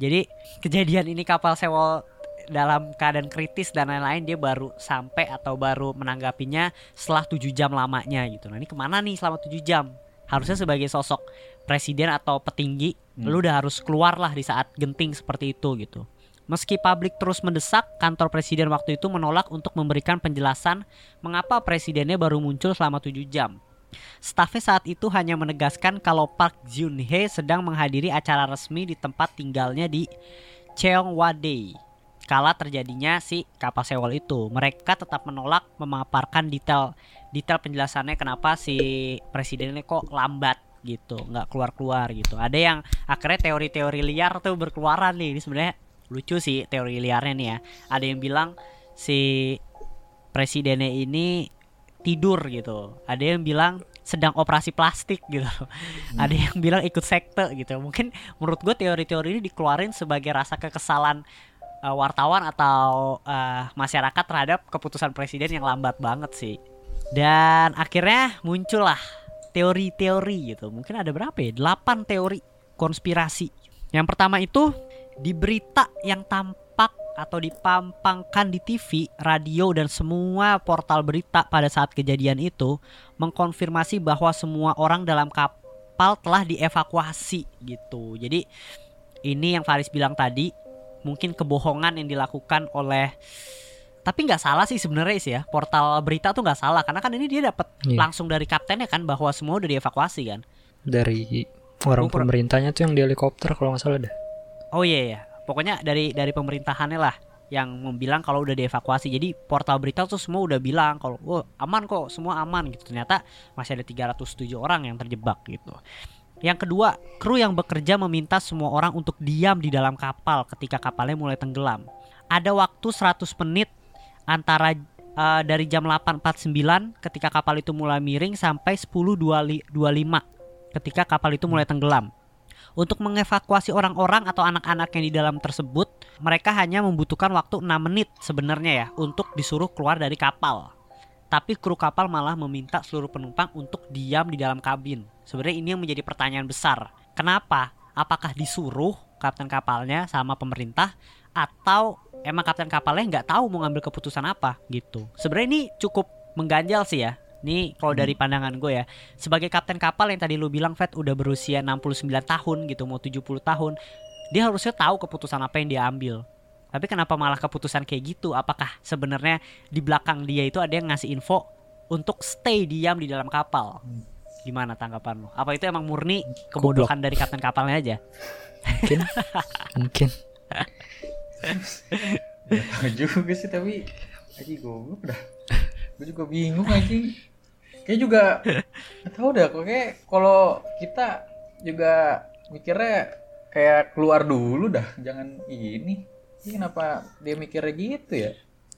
Jadi kejadian ini kapal Sewol dalam keadaan kritis dan lain-lain dia baru sampai atau baru menanggapinya setelah 7 jam lamanya gitu. Nah ini ke mana nih selama 7 jam? Harusnya sebagai sosok presiden atau petinggi, Hmm. lu udah harus keluar lah di saat genting seperti itu gitu. Meski publik terus mendesak, kantor presiden waktu itu menolak untuk memberikan penjelasan mengapa presidennya baru muncul selama 7 jam. Stafnya saat itu hanya menegaskan kalau Park Geun-hye sedang menghadiri acara resmi di tempat tinggalnya di Cheongwade. Kala terjadinya si kapal Sewol itu, mereka tetap menolak memaparkan detail detail penjelasannya kenapa si presidennya kok lambat gitu, nggak keluar-keluar gitu. Ada yang akhirnya teori-teori liar tuh berkeluaran nih. Ini sebenarnya lucu sih teori liarnya nih ya. Ada yang bilang si presidennya ini tidur gitu. Ada yang bilang sedang operasi plastik gitu. Ada yang bilang ikut sekte gitu. Mungkin menurut gue teori-teori ini dikeluarin sebagai rasa kekesalan uh, wartawan atau uh, masyarakat terhadap keputusan presiden yang lambat banget sih. Dan akhirnya muncullah teori-teori gitu. Mungkin ada berapa ya? 8 teori konspirasi. Yang pertama itu di berita yang tampak atau dipampangkan di TV, radio dan semua portal berita pada saat kejadian itu mengkonfirmasi bahwa semua orang dalam kapal telah dievakuasi gitu. Jadi ini yang Faris bilang tadi mungkin kebohongan yang dilakukan oleh tapi nggak salah sih sebenarnya sih ya portal berita tuh nggak salah karena kan ini dia dapat Iya. langsung dari kaptennya kan bahwa semua udah dievakuasi kan Dari orang kurang- pemerintahnya tuh yang di helikopter kalau nggak salah dah. Oh iya iya. Pokoknya dari dari pemerintahannya lah yang membilang kalau udah dievakuasi. Jadi portal berita tuh semua udah bilang kalau oh, aman kok, semua aman gitu. Ternyata masih ada 307 orang yang terjebak gitu. Yang kedua, kru yang bekerja meminta semua orang untuk diam di dalam kapal ketika kapalnya mulai tenggelam. Ada waktu 100 menit antara eh, dari jam 8.49 ketika kapal itu mulai miring sampai 10.25 ketika kapal itu mulai tenggelam. Untuk mengevakuasi orang-orang atau anak-anak yang di dalam tersebut, mereka hanya membutuhkan waktu 6 menit sebenarnya ya untuk disuruh keluar dari kapal. Tapi kru kapal malah meminta seluruh penumpang untuk diam di dalam kabin. Sebenarnya ini yang menjadi pertanyaan besar. Kenapa? Apakah disuruh kapten kapalnya sama pemerintah atau emang kapten kapalnya nggak tahu mau ngambil keputusan apa gitu. Sebenarnya ini cukup mengganjal sih ya. Ini kalau dari pandangan gue ya, sebagai kapten kapal yang tadi lu bilang Fed udah berusia 69 tahun gitu, mau 70 tahun, dia harusnya tahu keputusan apa yang dia ambil. Tapi kenapa malah keputusan kayak gitu? Apakah sebenarnya di belakang dia itu ada yang ngasih info untuk stay diam di dalam kapal? Gimana tanggapan lu? Apa itu emang murni kebodohan dari kapten kapalnya aja? Mungkin. Mungkin. Gak tahu juga sih tapi Aji goblok dah Gue juga bingung Aji Kayak juga Gak tau dah kok kayak Kalau kita juga mikirnya Kayak keluar dulu dah Jangan ini Ini kenapa dia mikirnya gitu ya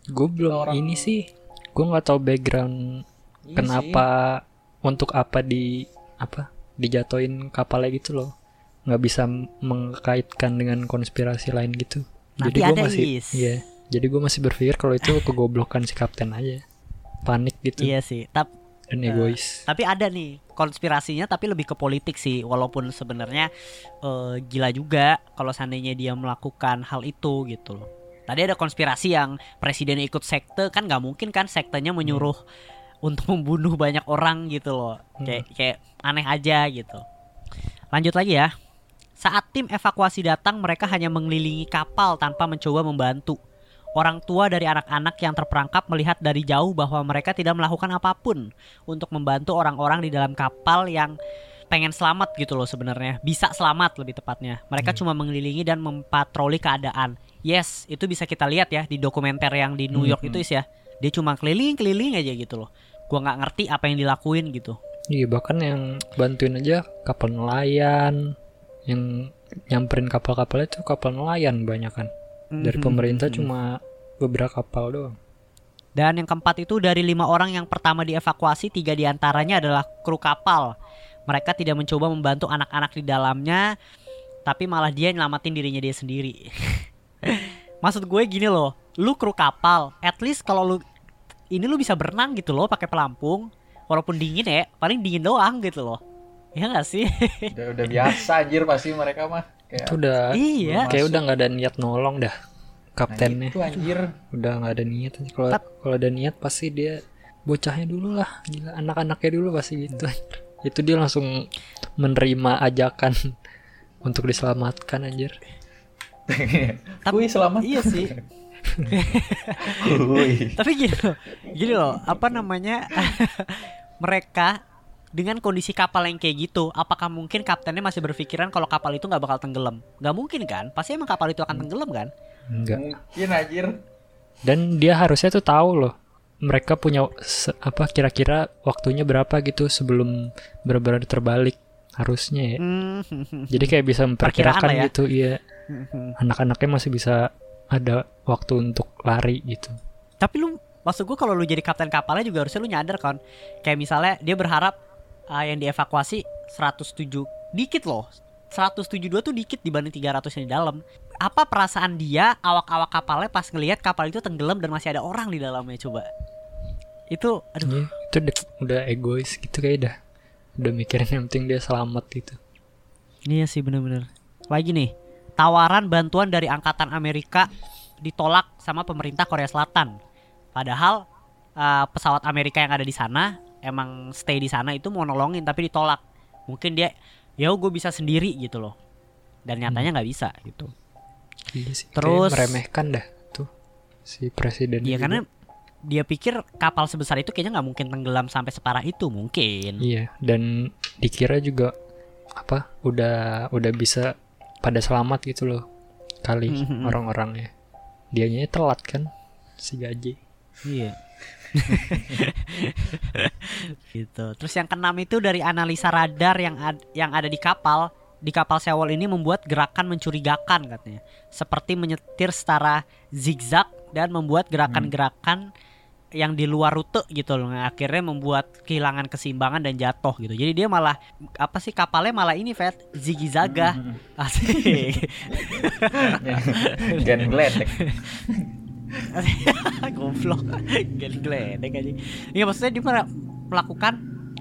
Gue belum Orang- ini sih. Gue nggak tahu background Iya kenapa untuk apa di apa dijatuhin kapalnya gitu loh. Nggak bisa mengkaitkan dengan konspirasi lain gitu. Nanti gua ada, masih Is. iya. Jadi gue masih berpikir kalau itu kegoblokan si kapten aja. Panik gitu Iya sih. Tap, dan Nah, egois. tapi ada nih konspirasinya tapi lebih ke politik sih. Walaupun sebenarnya eh, gila juga kalau seandainya dia melakukan hal itu gitu loh. Tadi ada konspirasi yang presiden ikut sekte kan nggak mungkin kan sektenya menyuruh untuk membunuh banyak orang gitu loh. Kayak kayak aneh aja gitu. Lanjut lagi ya. Saat tim evakuasi datang mereka hanya mengelilingi kapal tanpa mencoba membantu Orang tua dari anak-anak yang terperangkap melihat dari jauh bahwa mereka tidak melakukan apa pun untuk membantu orang-orang di dalam kapal yang pengen selamat gitu loh sebenarnya. Bisa selamat lebih tepatnya. Mereka cuma mengelilingi dan mempatroli keadaan. Yes, itu bisa kita lihat ya di dokumenter yang di New York Hmm. itu Is, ya. Dia cuma keliling-keliling aja gitu loh. Gua nggak ngerti apa yang dilakuin gitu. Iya bahkan yang bantuin aja kapal nelayan yang nyamperin kapal-kapalnya tuh kapal nelayan banyak kan dari Mhm. pemerintah cuma beberapa kapal doang Dan yang keempat itu dari lima orang yang pertama dievakuasi, tiga di antaranya adalah kru kapal. Mereka tidak mencoba membantu anak-anak di dalamnya, tapi malah dia nyelamatin dirinya dia sendiri. Maksud gue gini loh, lu kru kapal, at least kalau lu ini lu bisa berenang gitu loh pakai pelampung, walaupun dingin ya, paling dingin doang gitu loh. Ya gak sih? udah udah biasa anjir pasti mereka mah kayak itu udah iya. kayak masuk. udah nggak ada niat nolong dah nah, kaptennya itu anjir udah nggak ada niat kalau kalau ada niat pasti dia bocahnya dulu lah gila anak-anaknya dulu pasti gitu itu dia langsung menerima ajakan untuk diselamatkan anjir Kui selamat iya sih. Tapi gini loh, gini loh, apa namanya? mereka dengan kondisi kapal yang kayak gitu, apakah mungkin kaptennya masih berpikiran kalau kapal itu nggak bakal tenggelam? Nggak mungkin kan? Pasti emang kapal itu akan tenggelam kan? enggak mungkin anjir dan dia harusnya tuh tahu loh mereka punya apa kira-kira waktunya berapa gitu sebelum benar-benar terbalik harusnya ya Hmm. jadi kayak bisa memperkirakan ya. gitu iya anak-anaknya masih bisa ada waktu untuk lari gitu Tapi lu maksud gue kalau lu jadi kapten kapalnya juga harusnya lu nyadar kan. Kayak misalnya dia berharap uh, yang dievakuasi 107 dikit loh. 172 tuh dikit dibanding 300 yang di dalam. Apa perasaan dia awak-awak kapalnya pas ngelihat kapal itu tenggelam dan masih ada orang di dalamnya coba. Itu aduh Iya, itu udah, udah egois gitu kayak dah udah mikirin yang penting dia selamat gitu Iya sih bener-bener Lagi nih Tawaran bantuan dari Angkatan Amerika Ditolak sama pemerintah Korea Selatan Padahal uh, Pesawat Amerika yang ada di sana Emang stay di sana itu mau nolongin Tapi ditolak Mungkin dia Ya gue bisa sendiri gitu loh Dan nyatanya nggak bisa gitu Iya sih, Terus- meremehkan dah tuh si presiden Iya juga. karena dia pikir kapal sebesar itu kayaknya nggak mungkin tenggelam sampai separah itu mungkin. Iya, dan dikira juga apa? Udah udah bisa pada selamat gitu loh. Kali Mhm. orang-orangnya. Dianya telat kan si gaji. Iya. gitu. Terus yang keenam itu dari analisa radar yang ad- yang ada di kapal. Di kapal Sewol ini membuat gerakan mencurigakan katanya. Seperti menyetir secara zigzag dan membuat gerakan-gerakan yang di luar rute gitu loh. Yang Akhirnya membuat kehilangan keseimbangan dan jatuh gitu. Jadi dia malah apa sih kapalnya malah ini Fet zigzaga. Asik. Gen gledek Goblok. Geledek aja. Iya maksudnya dia mela- melakukan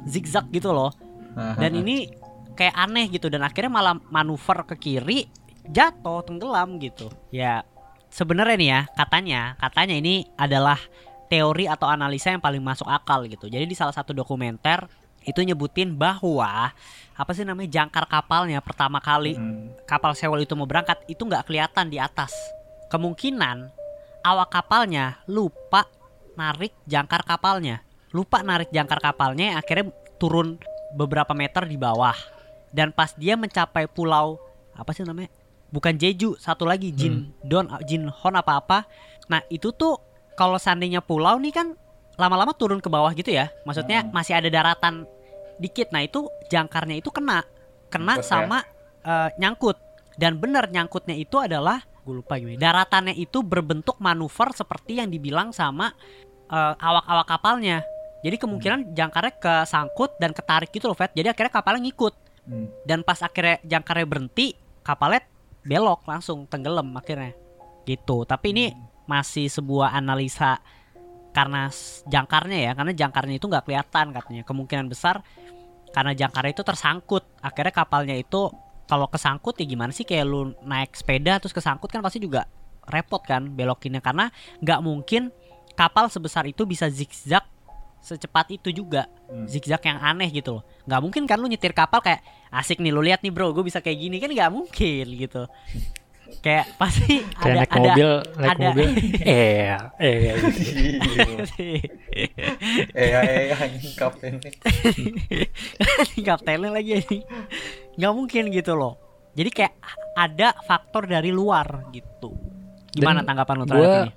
zigzag gitu loh. Dan ini kayak aneh gitu dan akhirnya malah manuver ke kiri jatuh tenggelam gitu. Ya sebenarnya nih ya katanya katanya ini adalah teori atau analisa yang paling masuk akal gitu. Jadi di salah satu dokumenter itu nyebutin bahwa apa sih namanya jangkar kapalnya pertama kali Hmm. kapal Sewol itu mau berangkat itu nggak kelihatan di atas. Kemungkinan awak kapalnya lupa narik jangkar kapalnya. Lupa narik jangkar kapalnya akhirnya turun beberapa meter di bawah. Dan pas dia mencapai pulau apa sih namanya? Bukan Jeju, satu lagi Jin Don Jin Hon apa-apa. Nah, itu tuh kalau seandainya pulau nih kan lama-lama turun ke bawah gitu ya. Maksudnya Hmm. masih ada daratan dikit. Nah, itu jangkarnya itu kena kena Nyangkut ya? sama eh, nyangkut. Dan benar nyangkutnya itu adalah gue lupa gimana. Daratannya itu berbentuk manuver seperti yang dibilang sama eh, awak-awak kapalnya. Jadi kemungkinan jangkarnya kesangkut dan ketarik gitu loh, Fat. Jadi akhirnya kapalnya ngikut. Hmm. Dan pas akhirnya jangkarnya berhenti, kapalnya belok langsung tenggelam akhirnya. Gitu. Tapi ini masih sebuah analisa karena jangkarnya ya, karena jangkarnya itu nggak kelihatan katanya. Kemungkinan besar karena jangkarnya itu tersangkut. Akhirnya kapalnya itu kalau kesangkut ya gimana sih? Kayak lu naik sepeda terus kesangkut kan pasti juga repot kan belokinnya. Karena nggak mungkin kapal sebesar itu bisa zigzag secepat itu juga. Hmm. zigzag yang aneh gitu loh. Nggak mungkin kan lu nyetir kapal kayak asik nih lu lihat nih bro gue bisa kayak gini. Kan nggak mungkin gitu kayak pasti Kayak ada naik ada mobil, naik ada- mobil. Eh, eh. Eh, eh, anjing kaptennya lagi ini nggak mungkin gitu loh jadi kayak ada faktor dari luar gitu gimana Dan tanggapan lu terhadap ini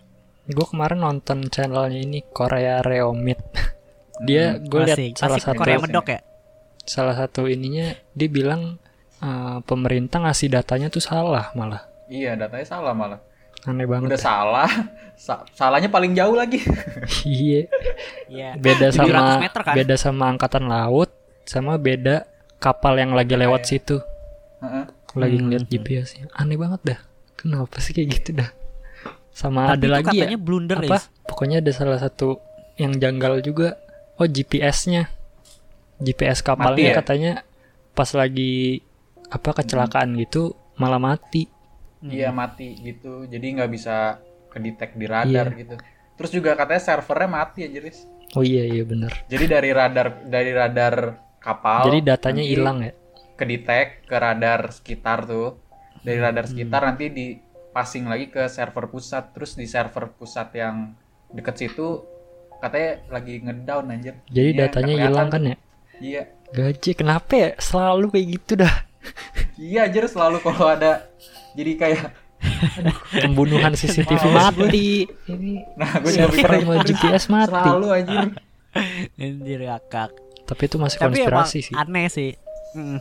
Gue kemarin nonton channelnya ini Korea Reomit. Dia Hmm. gue lihat salah satu Korea medok ya salah satu ininya dia bilang eh, pemerintah ngasih datanya tuh salah malah. Iya, datanya salah malah. Aneh banget. Udah salah, sa- salahnya paling jauh lagi. Iya. Iya. Beda 700 sama meter kan? beda sama angkatan laut sama beda kapal yang lagi lewat situ. Heeh. Lagi Hmm. ngeliat GPS-nya. Aneh banget dah. Kenapa sih kayak gitu dah? Sama Tapi ada itu lagi ya. katanya blunder apa? Is. Pokoknya ada salah satu yang janggal juga. Oh, GPS-nya. GPS kapalnya Mati ya? katanya pas lagi apa kecelakaan gitu malah mati. Hmm. Iya mati gitu. Jadi nggak bisa kedetek di radar Iya. gitu. Terus juga katanya servernya mati aja, Riz. Oh iya iya bener. Jadi dari radar dari radar kapal Jadi datanya hilang ya. kedetek ke radar sekitar tuh. Dari radar Hmm. sekitar nanti di passing lagi ke server pusat. Terus di server pusat yang deket situ katanya lagi ngedown anjir. Jadi Iya, datanya hilang kan ya. Iya. Gaji kenapa ya selalu kayak gitu dah. Iya anjir selalu kalau ada jadi kayak Pembunuhan CCTV gue. mati. Ini nah gue juga GPS mati. selalu anjir. Anjir kakak. Tapi itu masih Tapi konspirasi sih. aneh sih. Mm.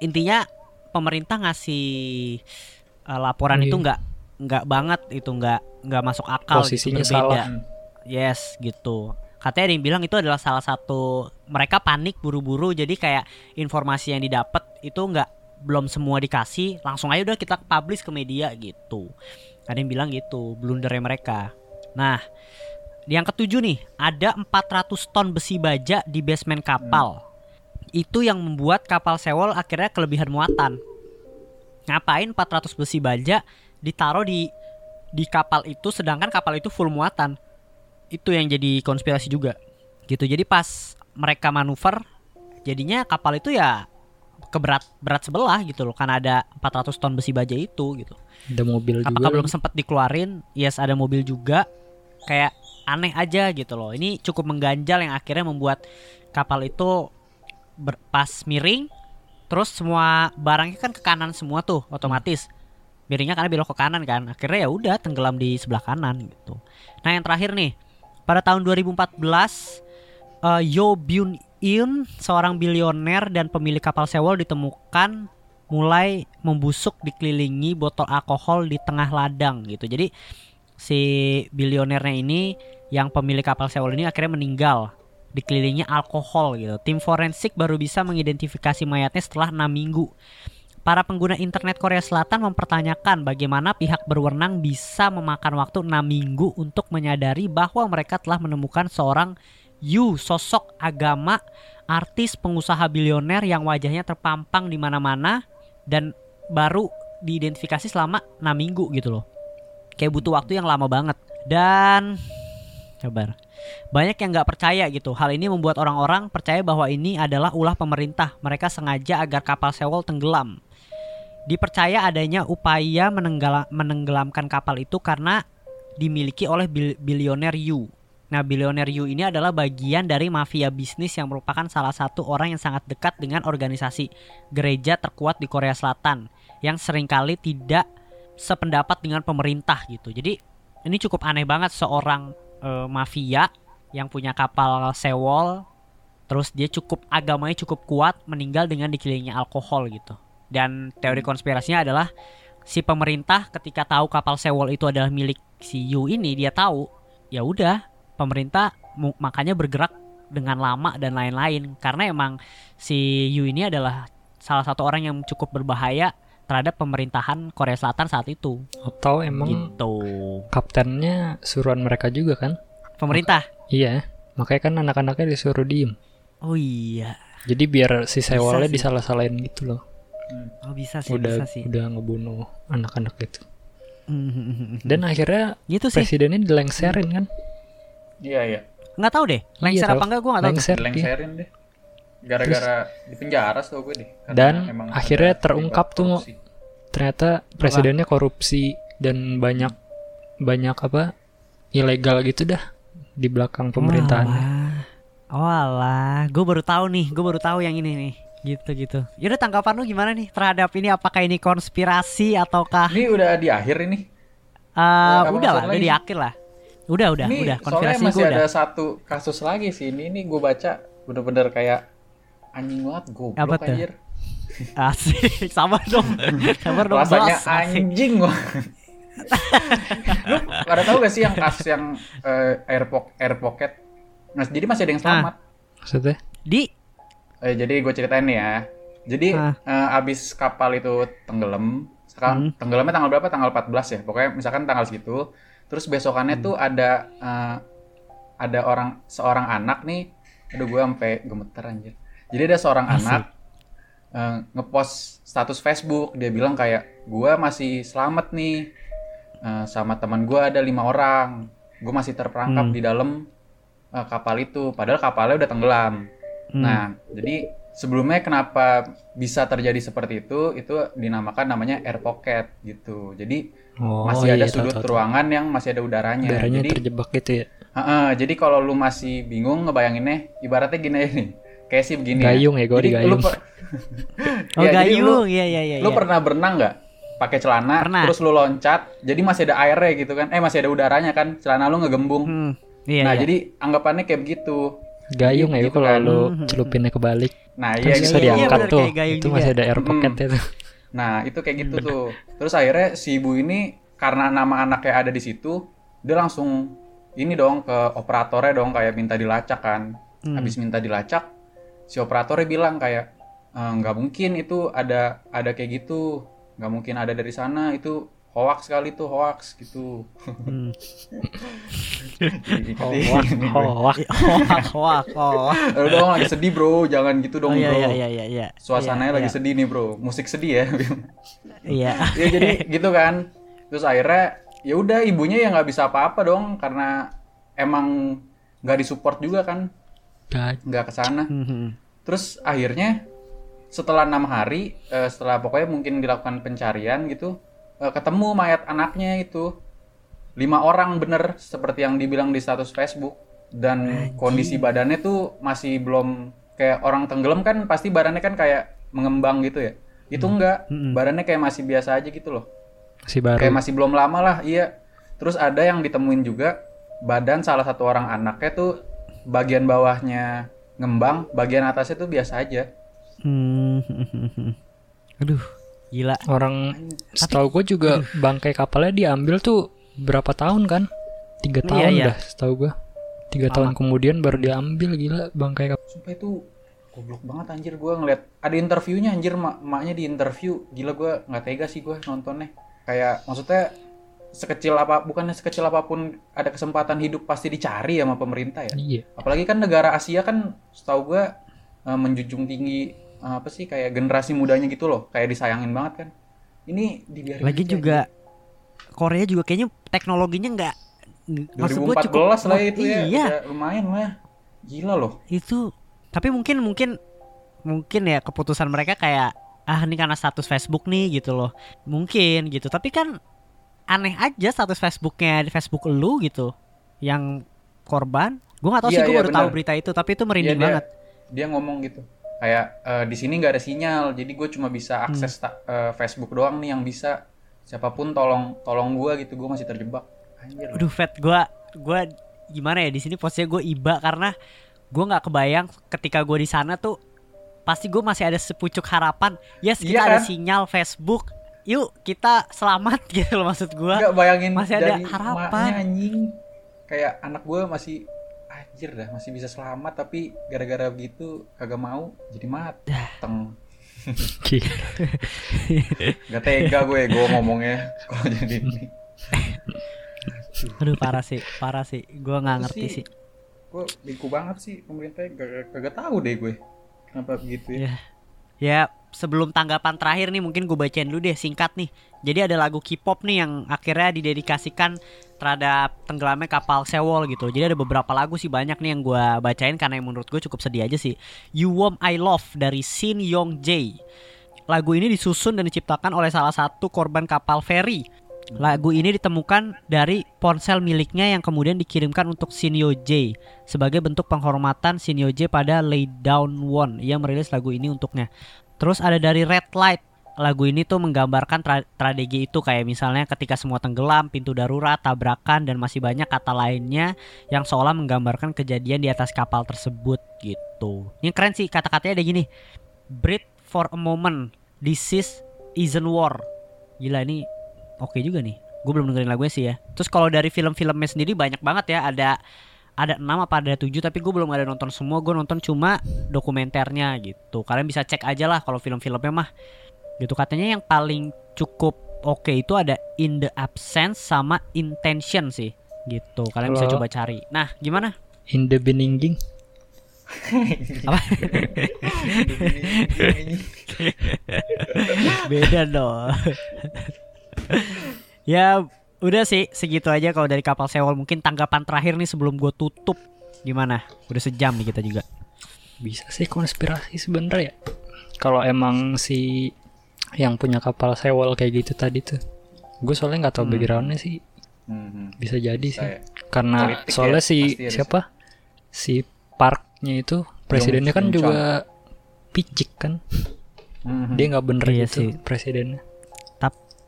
Intinya pemerintah ngasih uh, laporan Iya. itu nggak nggak banget itu nggak nggak masuk akal Posisinya gitu, berbeda. salah. Hmm. Yes, gitu. Katanya ada yang bilang itu adalah salah satu mereka panik buru-buru jadi kayak informasi yang didapat itu nggak belum semua dikasih langsung aja udah kita publish ke media gitu. Ada yang bilang gitu, blundernya mereka. Nah, yang ketujuh nih, ada 400 ton besi baja di basement kapal. Itu yang membuat kapal Sewol akhirnya kelebihan muatan. Ngapain 400 besi baja ditaruh di di kapal itu sedangkan kapal itu full muatan itu yang jadi konspirasi juga gitu jadi pas mereka manuver jadinya kapal itu ya keberat berat sebelah gitu loh. Karena ada 400 ton besi baja itu gitu. Ada mobil juga. apakah belum lagi. sempat dikeluarin? Yes ada mobil juga. Kayak aneh aja gitu loh. Ini cukup mengganjal yang akhirnya membuat kapal itu ber- pas miring terus semua barangnya kan ke kanan semua tuh otomatis. Miringnya karena belok ke kanan kan. Akhirnya ya udah tenggelam di sebelah kanan gitu. Nah yang terakhir nih. Pada tahun 2014 eh, Yo Byun In seorang bilioner dan pemilik kapal Sewol ditemukan mulai membusuk dikelilingi botol alkohol di tengah ladang gitu jadi si bilionernya ini yang pemilik kapal Sewol ini akhirnya meninggal dikelilingi alkohol gitu. Tim forensik baru bisa mengidentifikasi mayatnya setelah 6 minggu. Para pengguna internet Korea Selatan mempertanyakan bagaimana pihak berwenang bisa memakan waktu 6 minggu untuk menyadari bahwa mereka telah menemukan seorang Yu, sosok agama, artis, pengusaha bilioner yang wajahnya terpampang di mana-mana dan baru diidentifikasi selama 6 minggu gitu loh. Kayak butuh waktu yang lama banget. Dan sabar. Banyak yang nggak percaya gitu. Hal ini membuat orang-orang percaya bahwa ini adalah ulah pemerintah. Mereka sengaja agar kapal Sewol tenggelam. Dipercaya adanya upaya menenggelamkan kapal itu karena dimiliki oleh bil- bilioner Yu. Nah, bilioner Yu ini adalah bagian dari mafia bisnis yang merupakan salah satu orang yang sangat dekat dengan organisasi gereja terkuat di Korea Selatan yang sering kali tidak sependapat dengan pemerintah gitu. Jadi ini cukup aneh banget seorang eh, mafia yang punya kapal Sewol terus dia cukup agamanya cukup kuat meninggal dengan dikelilingi alkohol gitu. Dan teori konspirasinya adalah si pemerintah ketika tahu kapal Sewol itu adalah milik si Yu ini dia tahu ya udah pemerintah makanya bergerak dengan lama dan lain-lain karena emang si Yu ini adalah salah satu orang yang cukup berbahaya terhadap pemerintahan Korea Selatan saat itu Atau emang gitu kaptennya suruhan mereka juga kan? pemerintah Iya. Makanya kan anak-anaknya disuruh diem. oh iya Jadi biar si sewolnya sih. disalah-salahin gitu loh. oh bisa sih udah bisa sih udah ngebunuh anak-anak itu. Mhm. Dan akhirnya gitu sih presidennya dilengserin kan? Iya iya. nggak tahu deh lengser Iya, apa enggak gue nggak tahu tuh. Lengser. Lengserin deh. Gara-gara di penjara tau gue deh. Karena Dan akhirnya terungkap tuh, korupsi. Ternyata presidennya korupsi dan banyak banyak apa ilegal gitu dah di belakang pemerintahan. Oh alah, gue baru tahu nih, gue baru tahu yang ini nih. Gitu gitu. Yaudah tanggapan lu gimana nih terhadap ini? Apakah ini konspirasi ataukah? Ini udah di akhir ini. Eh, apa udah lah, udah di akhir lah. Udah udah ini udah soalnya masih gue ada udah. satu kasus lagi sih. Ini ini gue baca bener-bener kayak anjing banget Apa goblok tuh? anjir. Asik, sabar dong. Sabar dong, rasanya bos. Anjing gua lu pada tahu gak sih yang kasus yang eh, air, po- air pocket nah, jadi masih ada yang selamat Maksudnya? Di Eh, jadi gue ceritain nih ya jadi Ah. eh, abis kapal itu tenggelam sekarang Hmm. tenggelamnya tanggal berapa tanggal 14 ya pokoknya misalkan tanggal segitu terus besokannya Hmm. tuh ada eh, ada orang seorang anak nih aduh gue sampai gemeter anjir jadi ada seorang Asik. anak eh, ngepost status Facebook dia bilang kayak gue masih selamat nih Eh, sama teman gue ada lima orang gue masih terperangkap Hmm. di dalam eh, kapal itu padahal kapalnya udah tenggelam Hmm. Nah, jadi sebelumnya kenapa bisa terjadi seperti itu? Itu dinamakan namanya air pocket gitu. Jadi Oh, masih ada iya, sudut tahu, tahu. ruangan yang masih ada udaranya. Udaranya jadi, terjebak gitu ya. Heeh, jadi kalau lu masih bingung ngebayanginnya, ibaratnya gini nih. Kayak sih begini Gayung ya, gua Jadi digayung. Lu, per- Oh, Ya, jadi lu, gayung. Iya, iya, iya. lu iya. pernah berenang nggak? Pakai celana, Pernah. terus lu loncat, jadi masih ada airnya gitu kan? Eh masih ada udaranya kan? Celana lu ngegembung. Hmm. Iya, nah, iya. jadi anggapannya kayak begitu. Gayung ya Gitu kalau kan. lu Hmm. celupinnya kebalik. Nah, Kan iya susah gitu. Iya, diangkat bener, tuh. Itu juga. masih ada air pocket itu. Nah, itu kayak gitu tuh. Terus akhirnya si ibu ini karena nama anaknya ada di situ, dia langsung ini dong ke operatornya dong kayak minta dilacak kan. Hmm. Habis minta dilacak, si operatornya bilang kayak "Eh, nggak mungkin itu ada ada kayak gitu, nggak mungkin ada dari sana itu hoax kali tuh hoax gitu. Hmm. Hoak, hoak, hoak. Aduh dong lagi sedih bro, jangan gitu Oh dong iya, bro. iya, iya, iya, iya. Suasananya Iya, lagi iya. sedih nih bro, musik sedih ya. Iya. ya jadi gitu kan terus akhirnya ya udah ibunya ya nggak bisa apa-apa dong karena emang nggak disupport juga kan Gak- nggak ke sana Hmm. terus akhirnya setelah enam hari eh, setelah pokoknya mungkin dilakukan pencarian gitu eh, ketemu mayat anaknya itu. Lima orang bener seperti yang dibilang di status Facebook. Dan kondisi badannya tuh masih belum kayak orang tenggelam kan pasti badannya kan kayak mengembang gitu ya. Itu enggak? Mm-mm. badannya kayak masih biasa aja gitu loh. Masih baru. kayak masih belum lama lah iya. Terus ada yang ditemuin juga badan salah satu orang anaknya tuh bagian bawahnya ngembang bagian atasnya tuh biasa aja. Hmm. Aduh, gila. Orang setahu gue juga bangkai kapalnya diambil tuh berapa tahun kan? Tiga Iya, tahun iya. dah setahu gue. Tiga tahun kemudian baru diambil gila bangkai kapal. sumpah itu goblok banget anjir gua ngeliat ada interviewnya anjir mak maknya di interview gila gua nggak tega sih gua nontonnya kayak maksudnya sekecil apa bukannya sekecil apa pun ada kesempatan hidup pasti dicari sama pemerintah ya Iya. apalagi kan negara Asia kan setahu gua eh, menjunjung tinggi apa sih kayak generasi mudanya gitu loh kayak disayangin banget kan ini dibiarin Lagi aja juga Korea juga kayaknya teknologinya nggak gitu. maksud 2014 gua cukup lah itu ya Iya, udah lumayan lah gila loh itu. Tapi mungkin mungkin mungkin ya keputusan mereka kayak ah ini karena status Facebook nih gitu loh. Mungkin gitu. Tapi kan aneh aja status Facebooknya di Facebook lu gitu. Yang korban. Gue gak tahu Iya, sih gue iya, baru tahu benar. berita itu. Tapi itu merinding Iya, dia- banget. dia ngomong gitu kayak "Eh, di sini nggak ada sinyal jadi gue cuma bisa Hmm. akses ta- eh, Facebook doang nih yang bisa siapa pun tolong tolong gue gitu gue masih terjebak anjir Aduh Fat gue gua gimana ya di sini posisinya gue iba karena gue nggak kebayang ketika gue di sana tuh pasti gue masih ada sepucuk harapan yes kita ada kan? sinyal Facebook yuk kita selamat gitu loh maksud gue nggak bayangin masih ada dari harapan. anjing kayak anak gue masih anjir dah masih bisa selamat tapi gara-gara begitu kagak mau jadi mateng. Gak tega gue gue ngomongnya kalau jadi ini. Aduh parah sih parah sih. Gue nggak ngerti sih, sih. Gue bego banget sih pemerintah kagak, kagak tahu deh gue kenapa begitu ya. Ya ya sebelum tanggapan terakhir nih mungkin gue bacain dulu deh singkat nih. Jadi ada lagu K-pop nih yang akhirnya didedikasikan terhadap tenggelamnya kapal Sewol gitu. Jadi ada beberapa lagu sih banyak nih yang gue bacain karena yang menurut gue cukup sedih aja sih. You Warm I Love dari Shin Yong Jae. Lagu ini disusun dan diciptakan oleh salah satu korban kapal feri Lagu ini ditemukan dari ponsel miliknya yang kemudian dikirimkan untuk Shinyo Jae sebagai bentuk penghormatan Shinyo Jae pada Lay Down One. Ia merilis lagu ini untuknya. Terus ada dari Red Light. Lagu ini tuh menggambarkan tra- tragedi itu kayak misalnya ketika semua tenggelam, pintu darurat, tabrakan dan masih banyak kata lainnya yang seolah menggambarkan kejadian di atas kapal tersebut gitu. Yang keren sih kata-katanya ada gini. Breathe for a moment. This is isn't war. Gila ini oke juga nih. Gue belum dengerin lagunya sih ya. Terus kalau dari film-filmnya sendiri banyak banget ya. Ada ada enam apa ada tujuh tapi gue belum ada nonton semua. Gue nonton cuma dokumenternya gitu. Kalian bisa cek aja lah kalau film-filmnya mah. Gitu katanya yang paling cukup oke itu ada in the absence sama intention sih. Gitu. Kalian bisa Kalau- coba cari. Nah, gimana? In the Beninging. Apa? Beda dong. ya udah sih segitu aja kalau dari kapal sewol mungkin tanggapan terakhir nih sebelum gue tutup gimana? Udah sejam nih kita juga. Bisa sih konspirasi sebenernya ya. Kalau emang si yang punya kapal sewol kayak gitu tadi tuh. Gue soalnya nggak tahu Hmm. backgroundnya sih. Mhm. Bisa jadi sih. Saya. Karena Politik soalnya ya, si siapa? Si Parknya itu presidennya kan Yong Chun. juga picik kan. Mhm. Dia nggak bener Iya gitu sih. presidennya.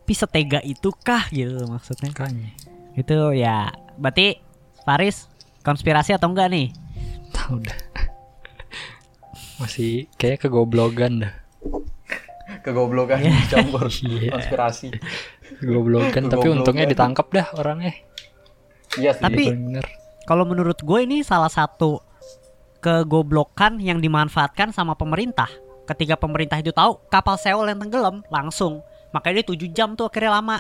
Tapi setega itu kah gitu maksudnya? Makanya. Itu ya berarti Faris konspirasi atau enggak nih? Tahu dah. Masih kayak kegoblogan dah. kegoblokan Iya. campur Iya. konspirasi. Kegoblogan tapi Kegoblogan. untungnya ditangkap dah orangnya. Iya sih. Tapi- Bener. Kalau menurut gue ini salah satu kegoblokan yang dimanfaatkan sama pemerintah. Ketika pemerintah itu tahu kapal sewol yang tenggelam langsung, makanya dia 7 jam tuh akhirnya lama.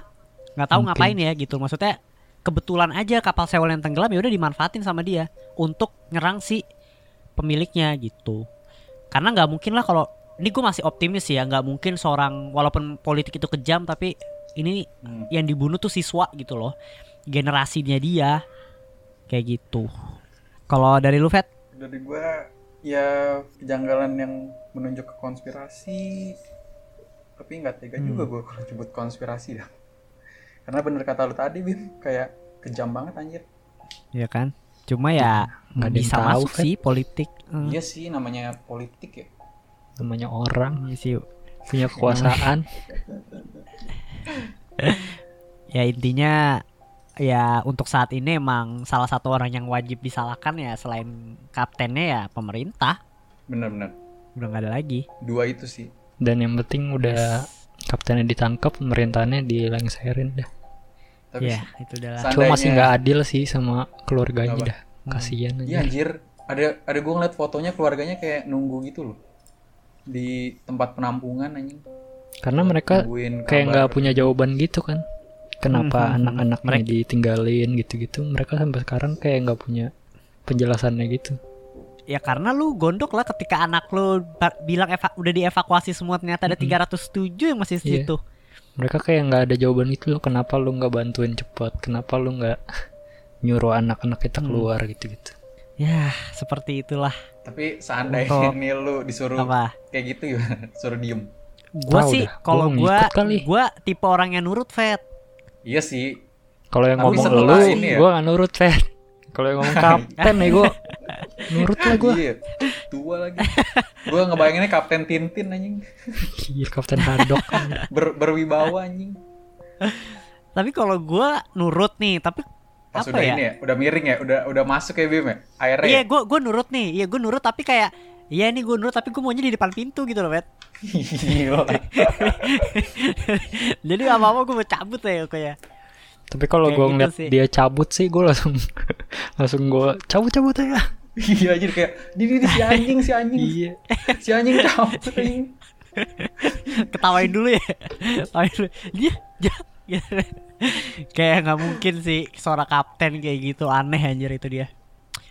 nggak tahu Mungkin. ngapain ya gitu. Maksudnya kebetulan aja kapal sewol yang tenggelam ya udah dimanfaatin sama dia untuk nyerang si pemiliknya gitu. Karena nggak mungkin lah kalau ini gue masih optimis ya nggak mungkin seorang walaupun politik itu kejam tapi ini Hmm. yang dibunuh tuh siswa gitu loh generasinya dia kayak gitu kalau dari lu Fet Dari gua ya kejanggalan yang menunjuk ke konspirasi. Tapi nggak tega Hmm. juga gua kalau nyebut konspirasi dah. Karena bener kata lu tadi Bim, kayak kejam banget anjir. ya kan cuma ya Nggak ada yang bisa tahu, masuk Fet. sih politik Hmm, Iya sih namanya politik ya. Namanya orang iya sih punya kekuasaan. ya intinya ya untuk saat ini emang salah satu orang yang wajib disalahkan ya selain kaptennya ya pemerintah Bener-bener. udah nggak ada lagi Dua itu sih. Dan yang penting udah kaptennya ditangkap, pemerintahannya dilengserin dah. Tapi ya itu adalah Sa- Cuma masih nggak adil sih sama keluarganya dah. Kasihan Iya aja. anjir, ada ada gue ngeliat fotonya keluarganya kayak nunggu gitu loh di tempat penampungan anjing. Karena mereka kayak nggak punya jawaban gitu kan. Kenapa Hmm, hmm, hmm. anak-anaknya Mereka- ditinggalin gitu-gitu. Mereka sampai sekarang kayak nggak punya penjelasannya gitu. Ya karena lu gondok lah ketika anak lu bilang eva- udah dievakuasi semua ternyata ada Mm-mm. 307 yang masih di Iya. situ Mereka kayak nggak ada jawaban itu loh. Kenapa lu nggak bantuin cepat? Kenapa lu nggak nyuruh anak-anak kita Hmm. keluar gitu-gitu? ya seperti itulah Tapi seandainya Untuk- nih lu disuruh apa kayak gitu gimana? Suruh diem. gua Tahu sih kalau gua gua ngikut kali. gua tipe orang yang nurut Fed Iya sih. Kalau yang Tapi ngomong lu, ini ya? gua nggak nurut, Fed. Kalau yang ngomong kapten nih gua nurut lah gua. Iya. Tua lagi. gue ngebayanginnya Kapten Tintin anjing. Iya, kapten hadok. Ber, berwibawa anjing. tapi kalau gua nurut nih tapi Pas apa udah ya ini ya, udah miring ya, udah udah masuk ya Bim ya. Airnya. iya ya? gua gua nurut nih iya gua nurut tapi kayak Iya ini gue nurut tapi gue maunya di depan pintu gitu loh Gila. Jadi apa-apa gue mau cabut ya kayak Tapi kalau gua gitu ngeliat sih. dia cabut sih, gua langsung langsung gua cabut-cabut aja. Iya anjir kayak di di si anjing si anjing. Iya. Si anjing cabut anjing. ketawain dulu ya ketawain dulu dia dia gitu. kayak nggak mungkin sih seorang kapten kayak gitu aneh anjir itu dia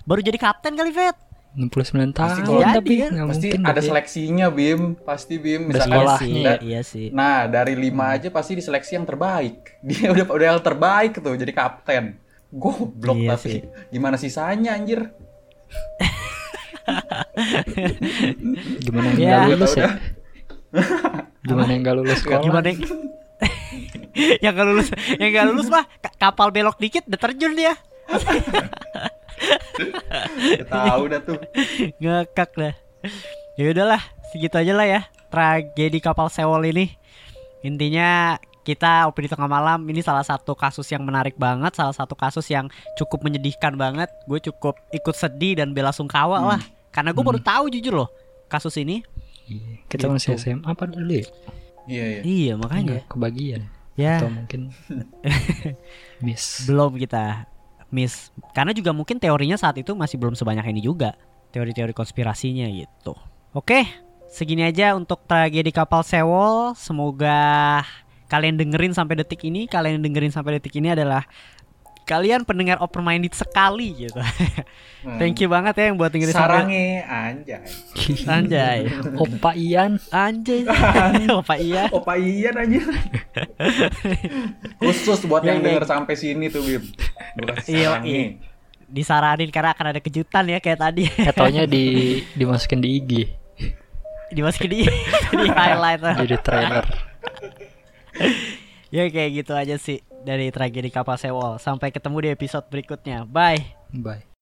baru jadi kapten kali Vet 69 Pasti tahun kalau- tapi kan, nggak Pasti mungkin ada seleksinya Bim, pasti Bim. Sih Sekolahnya. Da- iya sih Nah dari lima aja pasti diseleksi yang terbaik. Dia udah udah yang terbaik tuh jadi kapten. Goblok Iya tapi sih. gimana sisanya anjir? Gimana yang Iya. nggak Gua lulus ya? Gimana yang nggak lulus sekolah? gimana yang yang gak lulus yang gak lulus mah ka- kapal belok dikit udah terjun dia Ya tahu dah tuh. ngekak dah ya udahlah segitu aja lah ya tragedi kapal sewol ini intinya kita opini tengah malam ini salah satu kasus yang menarik banget salah satu kasus yang cukup menyedihkan banget gue cukup ikut sedih dan bela sungkawa Hmm. lah karena gue baru tahu jujur loh kasus ini Iya, kita masih Gitu. SMA apa dulu ya? Iya iya. Iya makanya. Nggak kebagian Ya atau mungkin miss. belum kita miss karena juga mungkin teorinya saat itu masih belum sebanyak ini juga teori-teori konspirasinya gitu. Oke, segini aja untuk tragedi kapal Sewol. Semoga kalian dengerin sampai detik ini, kalian dengerin sampai detik ini adalah kalian pendengar open minded sekali gitu. Hmm. Thank you banget ya yang buat dengerin Sarange anjay. anjay. Opa Ian, Anjay. Apa iya? Opa Ian aja. Khusus buat yang Yang- denger sampai sini tuh Bim. Iya, sarange. iya. Disaranin karena akan ada kejutan ya kayak tadi. katanya di dimasukin di IG Dimasukin di di highlight. jadi trailer. ya kayak gitu aja sih dari tragedi kapal Sewol. Sampai ketemu di episode berikutnya. Bye. Bye.